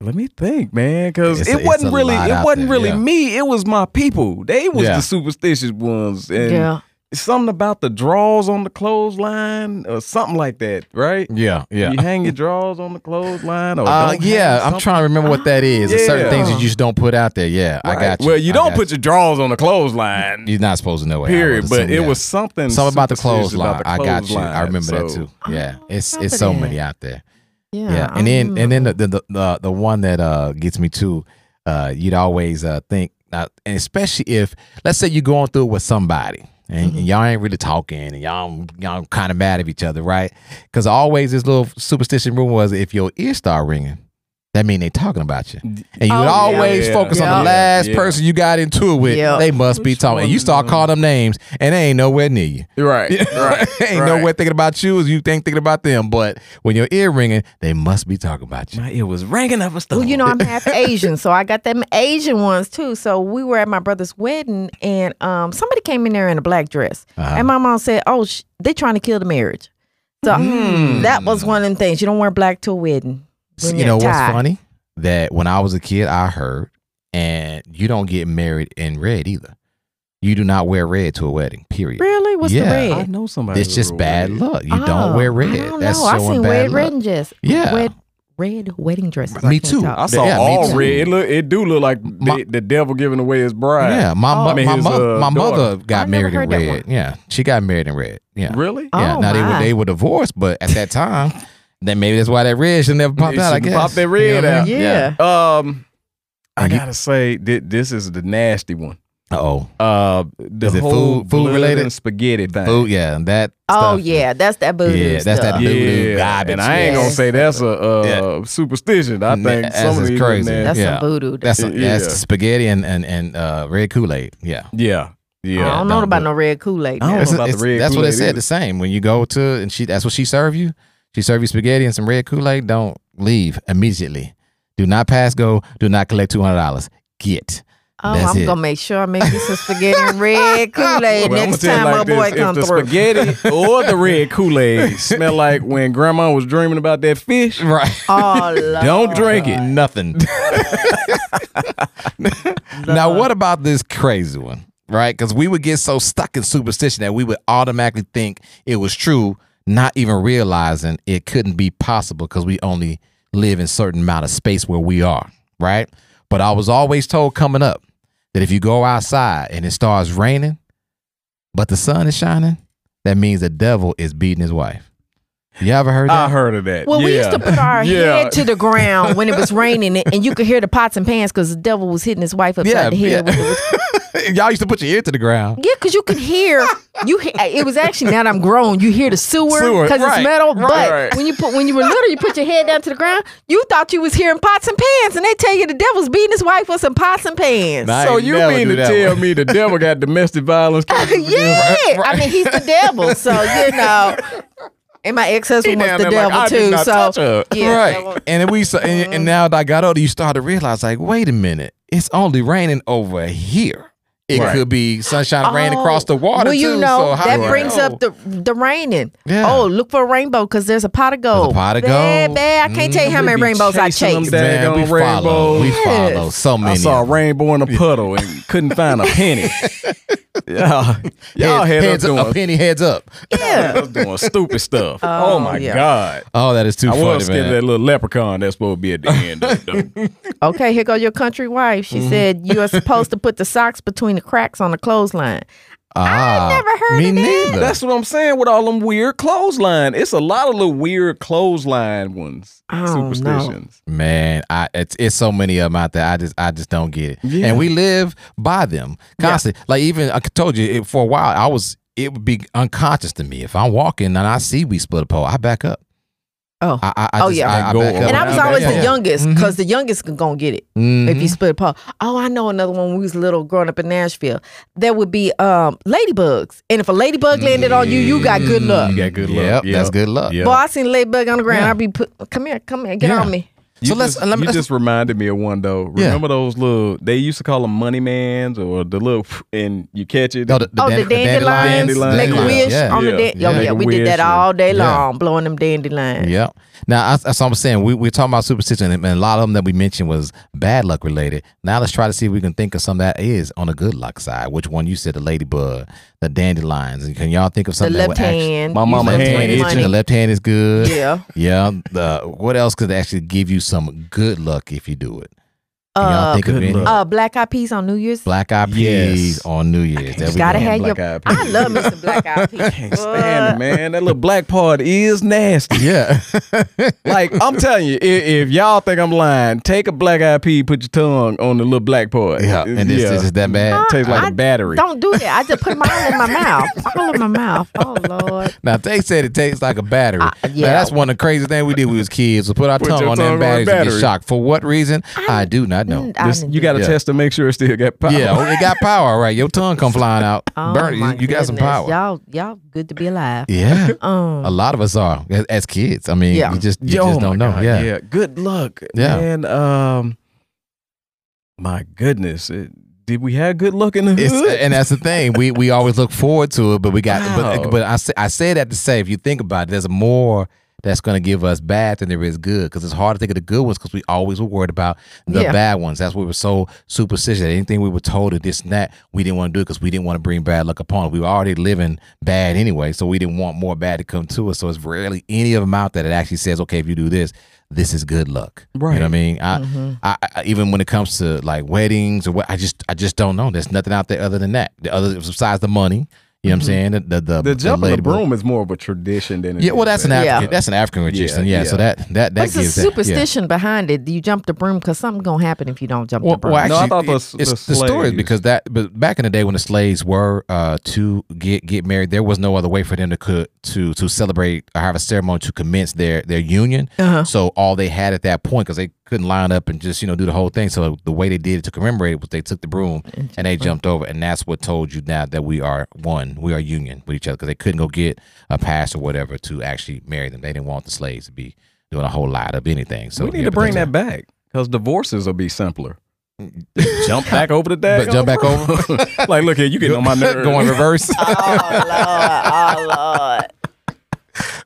Let me think, man, because It's a- it wasn't really it wasn't there, really yeah. me. It was my people. They was Yeah. the superstitious ones, and yeah. Something about the drawers on the clothesline or something like that, right? Yeah, yeah. You hang your drawers on the clothesline, or Uh, yeah, I'm trying to remember what that is. There's certain Yeah. things you just don't put out there. Yeah, I got you. Well, you I don't got put your drawers on the clothesline. You're not supposed to know it. I period. But assume, it yeah. was something something about the clothesline. about the I got you. I clothesline, remember that too. Yeah, it's remember it's so that. many out there. Yeah, Yeah, and then and then the the, the the one that uh gets me too. Uh, you'd always uh think, uh, and especially if let's say you're going through it with somebody. And, Mm-hmm. and y'all ain't really talking, and y'all y'all kind of mad at each other, right? Because always this little superstition rule was if your ear start ringing, that mean they talking about you, and you Oh, yeah. always Yeah. focus on the last Yeah. person you got into it with. Yeah. They must be talking, and you one? start calling them names, and they ain't nowhere near you. Right, (laughs) right. ain't right. nowhere thinking about you as you think thinking about them. But when your ear ringing, they must be talking about you. My ear was ringing up a storm. Well, you know, I'm (laughs) half Asian, so I got them Asian ones too. So we were at my brother's wedding, and um, somebody came in there in a black dress, Uh-huh. and my mom said, "Oh, sh- they trying to kill the marriage." So Hmm. that was one of them things. You don't wear black to a wedding. When you you're know what's tied. funny? That when I was a kid, I heard, and you don't get married in red either. You do not wear red to a wedding. Period. Really? What's Yeah. the red? I red? know somebody. It's just bad red. luck. You Oh, don't wear red. I don't That's know. I showing seen bad red luck. wedding dress. Yeah. Red, red wedding dresses. Me can't too. talk. I saw Yeah, all too. red. It look, it do look like My- the, the devil giving away his bride. Yeah, my Oh, I mean, my, his, mo- uh, my mother got I married in red. Yeah, she got married in red. Yeah, Really? Yeah. Oh, now they were they were divorced, but at that time, then maybe that's why that red should never pop It out. I guess pop that You know red I out. mean? Yeah. Um, I gotta say thi- this is the nasty one. Uh-oh. Uh, the Is it whole food- food related? and spaghetti thing. Food, yeah, and that. Oh stuff. yeah, that's that voodoo Yeah, that's that stuff. voodoo Yeah, garbage, and I ain't yeah. gonna say that's a uh, Yeah. superstition. I think that's some of these crazy. are. That's Yeah. some voodoo. That's a, Yeah. that's spaghetti and and and uh, red Kool Aid. Yeah. yeah, yeah. I don't know about no red Kool Aid. I don't That's, know about the it's- red that's what they Kool-Aid said. either. The same when you go to and she. That's what she serve you. She serve you spaghetti and some red Kool Aid. Don't leave immediately. Do not pass go. Do not collect two hundred dollars. Get. Oh, That's I'm it. gonna make sure I make you some spaghetti and red Kool (laughs) Aid Well, next tell you time my like boy this, comes if the through. spaghetti or the red Kool Aid smell like when Grandma was dreaming about that fish, Right. Oh, (laughs) Lord. don't drink it. Nothing. (laughs) now, what about this crazy one? right? Because we would get so stuck in superstition that we would automatically think it was true, not even realizing it couldn't be possible because we only live in certain amount of space where we are, right? But I was always told coming up that if you go outside and it starts raining, but the sun is shining, that means the devil is beating his wife. You ever heard that? I heard of that. Well, we used to put our (laughs) Yeah. head to the ground when it was raining, and- and you could hear the pots and pans because the devil was hitting his wife upside Yeah, the head. Yeah. with the- Y'all used to put your ear to the ground. Yeah, because you could hear you. he- It was actually now that I'm grown. You hear the sewer Sewer, because right, it's metal. right, but right. when you put when you were little, you put your head down to the ground. You thought you was hearing pots and pans, and they tell you the devil's beating his wife with some pots and pans. Nah, So you never mean to tell one. me the devil got domestic violence? (laughs) cases yeah, against- I mean he's the devil, so you know. And my ex husband was the there like, devil too. So yeah, right. And then we saw, and, and now that I got older, you start to realize, like, wait a minute, it's only raining over here. It Right. could be sunshine rain Oh, across the water Well, you too. know so how that do brings know? up the the raining. Yeah. Oh, look for a rainbow because there's a pot of gold. pot of Bad, gold. Bad. I can't tell you how mm-hmm. many rainbows I chasing them chased. Man, we daggone follow. We rainbows. follow so many. I saw a rainbow in a puddle and (laughs) couldn't find a penny. (laughs) (laughs) yeah, y'all Head- heads up, doing, a penny heads up. (laughs) Yeah. doing stupid stuff. (laughs) Oh, my yeah. god! Oh, that is too I funny, was scared of man. that little leprechaun that's supposed to be at the end. Of the, Okay, here go your country wife. Mm-hmm. She said you are supposed to put the socks between the cracks on the clothesline. Ah, never heard me of that. neither. that's what I'm saying with all them weird clothesline. It's a lot of little weird clothesline ones. I don't know. superstitions. Man, I it's it's so many of them out there. I just I just don't get it. Yeah. And we live by them constantly. Like even I told you it, for a while, I was it would be unconscious to me if I'm walking and I see we split a pole, I back up. Oh. I, I, I Oh, just, yeah. I, I Go and I was always that. the Yeah. youngest mm-hmm. because the youngest could go get it if you mm-hmm. split a pole. Oh, I know another one when we was little growing up in Nashville. There would be um, ladybugs. And if a ladybug mm-hmm. landed on you, you got good luck. You got good luck. Yep, Yep. that's good luck. Yep. Boy, I seen a ladybug on the ground. Yeah. I'd be put, come here, come here, get Yeah. on me. You So let's- just, uh, let me- you let's- just reminded me of one though. Yeah. Remember those little? They used to call them money mans or the little, and you catch it. Oh, the, oh, the dan- dandelions, dandelions. make a Dandelions, wish yeah. on the Yeah. da- Yeah. Oh, yeah, we did that all day Yeah. long, blowing them dandelions. Yeah. Now that's, that's what I'm saying. We we're talking about superstition, and a lot of them that we mentioned was bad luck related. Now let's try to see if we can think of some that is on the good luck side. Which one you said? The ladybug, the dandelions. And can y'all think of The something? that left would actually- hand. My use mama left hand hand itching. The left hand is good. Yeah. Yeah. The what else could actually give you some good luck if you do it? Can y'all Uh, think of any? uh, black eyed peas on New Year's. Black eyed peas Yes. on New Year's. There we gotta go. have your. black-eyed I love me some black eyed peas. (laughs) Can't stand it, man. That little black part is nasty. Yeah. (laughs) Like I'm telling you, if, if y'all think I'm lying, take a black eyed pea, put your tongue on the little black part. yeah. And this, this is that bad. tastes like I a battery. Don't do that. I just put mine in my mouth. All in my mouth. Oh Lord. Now they said it tastes like a battery. Uh, Now, yeah. that's one of the craziest things we did when we was kids. Was put our Put tongue on tongue them on a batteries and get battery. shocked. For what reason? I, do not know. I Just- didn't you got to Yeah. test to make sure it still got power. Yeah, oh, it got power, Right, Your tongue come flying out. (laughs) Oh, Burn it. my You, you got some power. Y'all, y'all good to be alive. Yeah. (laughs) Um, A lot of us are as, as kids. I mean, Yeah. you just you Yo, just don't know. God, Yeah. Good luck. Yeah. Man, um, my goodness. It- did we have good luck in the It's, hood? and that's the thing. We we always look forward to it, but we got Wow. but, but I say I say that to say if you think about it, there's more that's going to give us bad than there is good because it's hard to think of the good ones because we always were worried about the Yeah. bad ones. That's why we were so superstitious. Anything we were told of this and that, we didn't want to do it because we didn't want to bring bad luck upon. us. We were already living bad anyway, so we didn't want more bad to come to us. So it's rarely any of them out there that actually says, okay, if you do this, this is good luck. Right. You know what I mean? I, mm-hmm. I, I even when it comes to like weddings or what, I just I just don't know. There's nothing out there other than that. The other besides the money. You know what I'm saying? The the the, the jump of the ladybug. broom is more of a tradition than it Yeah, well, that's an African. Yeah. That's an African tradition. Yeah, Yeah, so yeah. that that that What's the gives that- yeah. superstition behind it? Do you jump the broom because something's gonna happen if you don't jump Well, the broom? well, No, I thought the- it- it's the the story is because that. But back in the day when the slaves were uh, to get get married, there was no other way for them to could to to celebrate or have a ceremony to commence their their union. Uh-huh. So all they had at that point, because they couldn't line up and just you know do the whole thing. So the way they did it to commemorate it was they took the broom mm-hmm. and they jumped over, and that's what told you now that we are one, we are union with each other because they couldn't go get a pass or whatever to actually marry them. They didn't want the slaves to be doing a whole lot of anything. So we need yeah, to bring that back because divorces will be simpler. (laughs) jump back (laughs) over the dag. But jump back over? (laughs) like, look here, you getting on my nerves. Going reverse. oh Lord, oh Lord.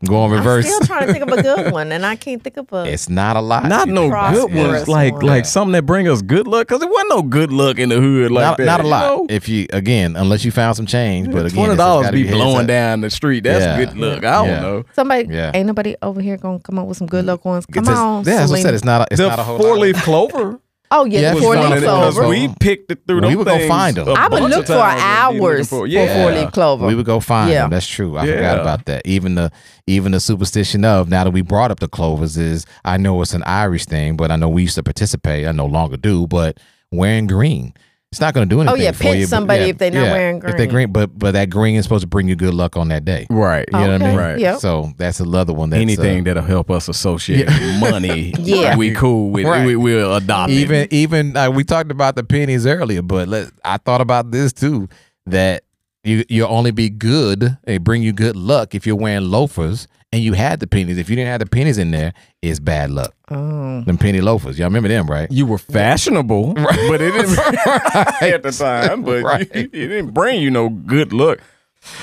Go on I'm reverse. still trying to think of a good (laughs) one, and I can't think of a. It's not a lot. Not no good ones, like one. like something that bring us good luck, because there wasn't no good luck in the hood like not, that. not a lot. know? If you again, unless you found some change, but again, Twenty it's- it's dollars gotta be blowing up. down the street. That's Yeah. good luck. I don't Yeah. know. Somebody Yeah. ain't nobody over here gonna come up with some good luck ones. Come It's just- on, yeah, as I said, it's not. A, it's the not a whole four leaf clover. (laughs) Oh yeah, Yeah, the it's four leaf clover. we picked it through We them would go things find 'em. a I would look for times and be hours for, Yeah. four leaf clover. We would go find Yeah. them. That's true. I Yeah. forgot about that. Even the even the superstition of now that we brought up the clovers is I know it's an Irish thing, but I know we used to participate. I no longer do, but wearing green. It's not going to do anything. Oh, yeah, for pinch you, somebody yeah, if they're not yeah, wearing green. If they're green. green, but but that green is supposed to bring you good luck on that day. Right. You know what I mean? Right. Yep. So that's another one. That's, Anything uh, that'll help us associate money. (laughs) Yeah. We cool with Right. we, we'll adopt even it. even uh, we talked about the pennies earlier, but let, I thought about this too that you you'll only be good and bring you good luck if you're wearing loafers and you had the pennies. If you didn't have the pennies in there, it's bad luck. Oh. Them penny loafers, y'all remember them, right? You were fashionable, (laughs) right. but it didn't (laughs) at the time. But Right. (laughs) it didn't bring you no good luck.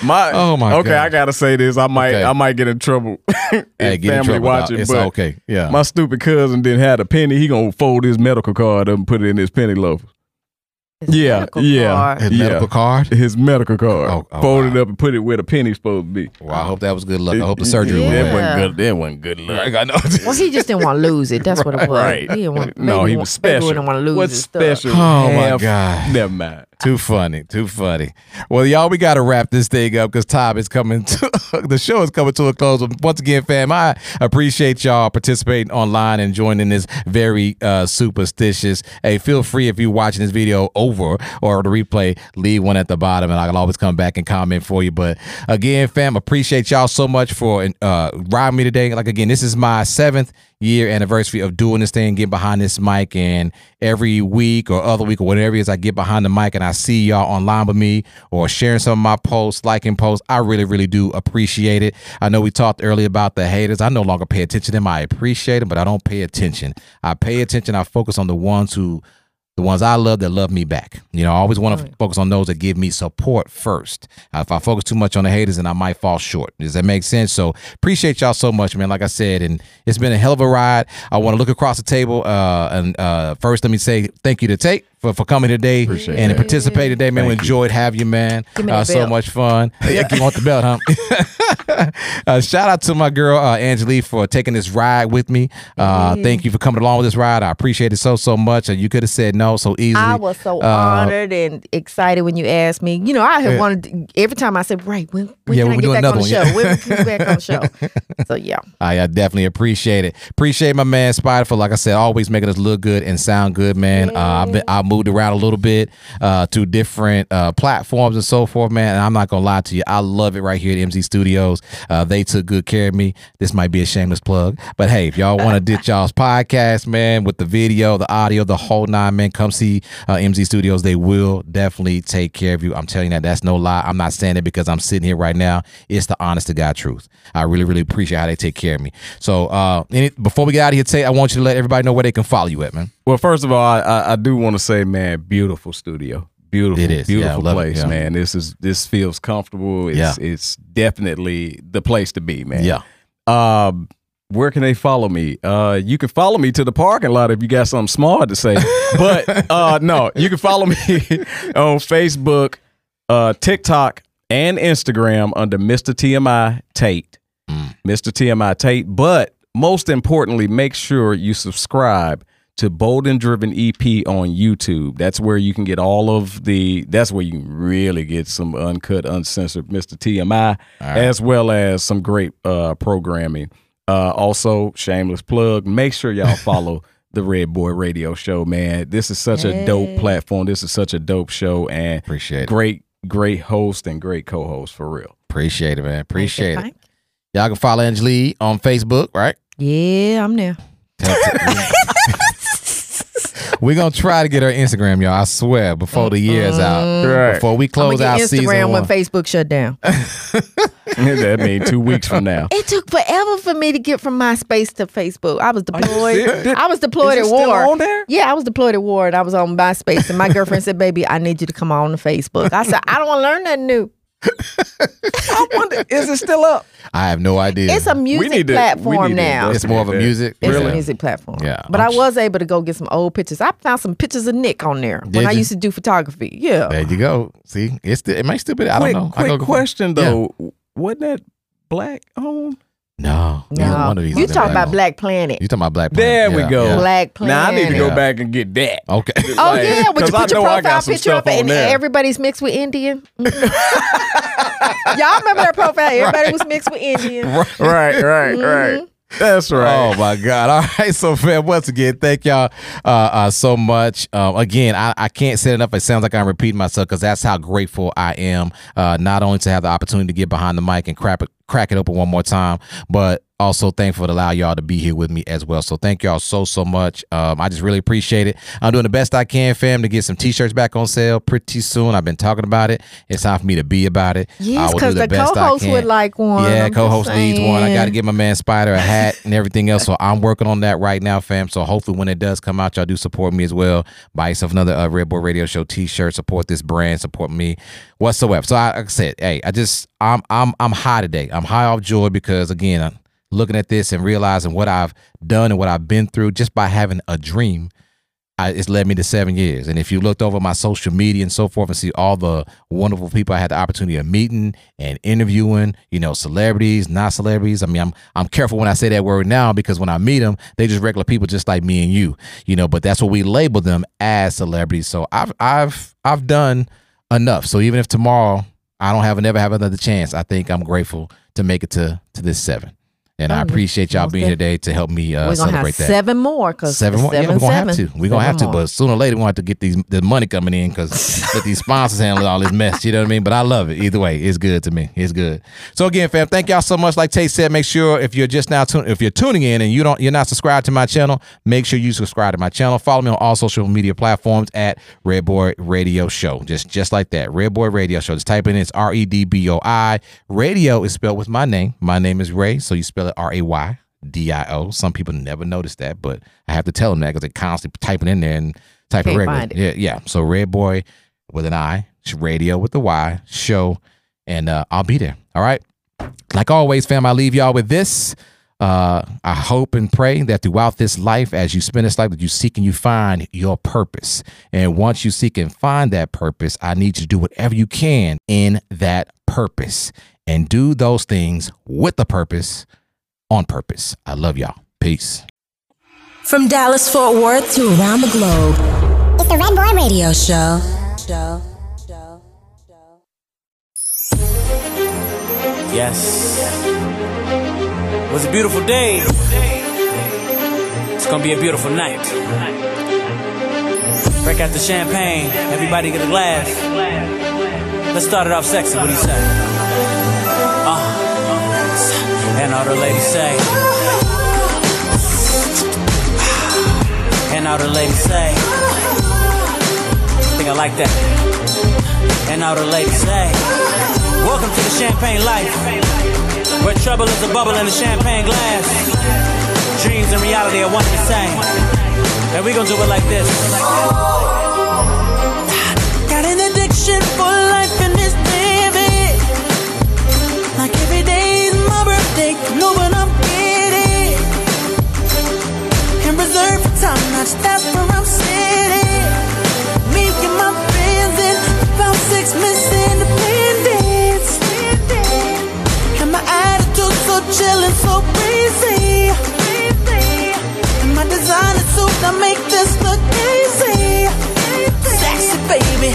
My Oh, my Okay, God. I gotta say this. I might Okay. I might get in trouble. Hey, get in family trouble watching, It's but okay. Yeah. My stupid cousin didn't have a penny. He gonna fold his medical card up and put it in his penny loafer. His Yeah, medical yeah. card. His yeah. medical card. His medical card. Oh, oh, fold it wow. up and put it where the penny's supposed to be. Well, I hope that was good luck. I hope the surgery Yeah. went That well. wasn't good. That wasn't good luck. I know. (laughs) Well, he just didn't want to lose it. That's what it was. Right. He didn't want, no, he was maybe special. Didn't want to lose it. What's his stuff. special? Oh, my Half- God. Never mind. Too funny, too funny. Well, y'all, we got to wrap this thing up because time is coming (laughs) to the show is coming to a close. Once again, fam, I appreciate y'all participating online and joining this very uh, superstitious. Hey, feel free if you're watching this video over or the replay, leave one at the bottom, and I'll always come back and comment for you. But again, fam, appreciate y'all so much for uh, riding me today. Like again, this is my seventh year anniversary of doing this thing, getting behind this mic, and every week or other week or whatever it is, I get behind the mic and I see y'all online with me or sharing some of my posts, liking posts. I really, really do appreciate it. I know we talked earlier about the haters. I no longer pay attention to them. I appreciate them, but I don't pay attention. I pay attention. I focus on the ones who the ones I love that love me back. You know, I always want to focus on those that give me support first. Uh, if I focus too much on the haters, then I might fall short. Does that make sense? So appreciate y'all so much, man. Like I said, and it's been a hell of a ride. I want to look across the table. Uh, and uh, first, let me say thank you to Tate for, for coming today and participating today, man. We enjoyed having you, man. Give me Uh, so belt. much fun. (laughs) Yeah, you want the belt, huh? (laughs) uh, shout out to my girl uh, Angelique for taking this ride with me. Uh, Thank you for coming along with this ride. I appreciate it so so much. And you could have said no so easily. I was so Uh, honored and excited when you asked me. You know, I have Yeah. wanted every time I said, "Right, when, when Yeah, can when I get back on the one, show? yeah. When can we get back on the show?" (laughs) So yeah, I, I definitely appreciate it. Appreciate my man Spider for, like I said, always making us look good and sound good, man. Uh, I've been, I moved around a little bit uh, to different uh, platforms and so forth, man. And I'm not gonna lie to you, I love it right here at MZ Studios. Uh, they took good care of me. This might be a shameless plug, but hey, if y'all want to ditch y'all's podcast, man, with the video, the audio, the whole nine, man, come see uh, MZ Studios. They will definitely take care of you. I'm telling you that. That's no lie. I'm not saying it because I'm sitting here right now. It's the honest to God truth. I really, really appreciate how they take care of me. So, uh, any, before we get out of here, Tate, I want you to let everybody know where they can follow you at, man. Well, first of all, I, I, do want to say, man, beautiful studio. Beautiful, It is. Beautiful I love it, place, yeah. man. This is this feels comfortable. It's Yeah. it's definitely the place to be, man. Yeah. Um, where can they follow me? Uh, you can follow me to the parking lot if you got something smart to say. (laughs) but uh, no, you can follow me (laughs) on Facebook, uh, TikTok, and Instagram under Mr. TMI Tate. Mr. TMI Tate. But most importantly, make sure you subscribe to Bold and Driven EP on YouTube. That's where you can get all of the. That's where you really get some uncut, uncensored Mr. TMI, as well as some great uh, programming. Uh, also, shameless plug. Make sure y'all follow (laughs) the Red Boy Radio Show. Man, this is such a dope platform. This is such a dope show, and Appreciate it. great, great host and great co-host for real. Appreciate it, man. Appreciate it. Y'all can follow Angelique on Facebook, right? Yeah, I'm there. (laughs) We're gonna try to get her Instagram, y'all. I swear, before the year is out, mm-hmm. Right. before we I'm close gonna out get season Instagram one. when Facebook shut down. (laughs) that means two weeks from now. It took forever for me to get from MySpace to Facebook. I was deployed. serious? I was deployed Is at it still war. on there? Yeah, I was deployed at war, and I was on MySpace. And my girlfriend said, "Baby, I need you to come on to Facebook." I said, "I don't want to learn nothing new." I wonder, is it still up? I have no idea. It's a music need to- we platform need to now. It's more of a music. It's really? a music platform. Yeah. But i I'm was able to go get some old pictures. I found some pictures of Nick on there Did when I you? used to do photography. Yeah. There you go. See, it's still, it might still be. I quick, don't know. I quick go- go- question Yeah. though. Wasn't that black on? No, No. one of these. You is talking about. Black Planet. You talking about Black? Planet? There Planet. we Yeah, go. yeah. Black Planet. Now I need to go Yeah. back and get that. Okay. (laughs) Oh Like, yeah, would 'cause you I put your know I got profile some picture stuff up and on there. everybody's mixed with Indian? (laughs) (laughs) Y'all remember that profile? Everybody was mixed with Indian. right, right, right. That's right. Oh my God! All right, so fam, once again, thank y'all uh, uh, so much. Um, again, I, I can't say it enough. It sounds like I'm repeating myself because that's how grateful I am. Uh, not only to have the opportunity to get behind the mic and crack it, crack it open one more time, but also thankful to allow y'all to be here with me as well. So thank y'all so so much. Um, I just really appreciate it. I'm doing the best I can, fam, to get some t-shirts back on sale pretty soon. I've been talking about it. It's time for me to be about it. Yes, because the, best co-host would like one. Yeah, I'm co-host needs one. I got to get my man Spider a hat (laughs) and everything else. So I'm working on that right now, fam. So hopefully when it does come out, y'all do support me as well. Buy yourself another uh, Red Boy Radio Show T-shirt. Support this brand. Support me whatsoever. So I, like I said, hey, I just I'm I'm I'm high today. I'm high off joy because again, I'm looking at this and realizing what I've done and what I've been through just by having a dream. I, it's led me to seven years. And if you looked over my social media and so forth and see all the wonderful people I had the opportunity of meeting and interviewing, you know, celebrities, not celebrities. I mean, I'm I'm careful when I say that word now because when I meet them, they just regular people just like me and you, you know. But that's what we label them as celebrities. So I've I've I've done enough. So even if tomorrow I don't have never have another chance, I think I'm grateful to make it to to this seven. And I Oh, yeah. appreciate y'all being here today to help me uh, We're gonna celebrate have that. seven more because Seven more. Seven, yeah, we're gonna seven. have to. We're gonna have to. More. But sooner or later, we're gonna have to get these the money coming in because let these sponsors handle all this mess. You know what I mean? But I love it. Either way, it's good to me. It's good. So again, fam, thank y'all so much. Like Tate said, make sure if you're just now tun- if you're tuning in and you don't you're not subscribed to my channel, make sure you subscribe to my channel. Follow me on all social media platforms at Red Boi Raydio Show. Just just like that. Red Boi Raydio Show. Just type in it's R E D B O I. Radio is spelled with my name. My name is Ray, so you spell it R A Y. D-I-O. Some people never notice that, but I have to tell them that because they're constantly typing in there and typing regular. Yeah, yeah. So Red Boy with an I, radio with the Y, show, and uh, I'll be there. All right. Like always, fam, I leave y'all with this. Uh, I hope and pray that throughout this life, as you spend this life, that you seek and you find your purpose. And once you seek and find that purpose, I need you to do whatever you can in that purpose and do those things with the purpose on purpose. I love y'all. Peace. From Dallas, Fort Worth to around the globe, it's the Red Boi Raydio Show. Show. Show. Yes. It was a beautiful day. It's gonna be a beautiful night. Break out the champagne. Everybody get a glass. Let's start it off sexy. What do you say? And all the ladies say. And all the ladies say. I think I like that. And all the ladies say. Welcome to the champagne life. Where trouble is a bubble in a champagne glass. Dreams and reality are one and the same. And we gonna do it like this. Got an addiction for No, but I'm kidding. And reserved for time, that's that's where I'm sitting. Me and my friends in about six Miss Independence. And my attitude so chill and so breezy. And my designer suit, I make this look easy. Sexy baby,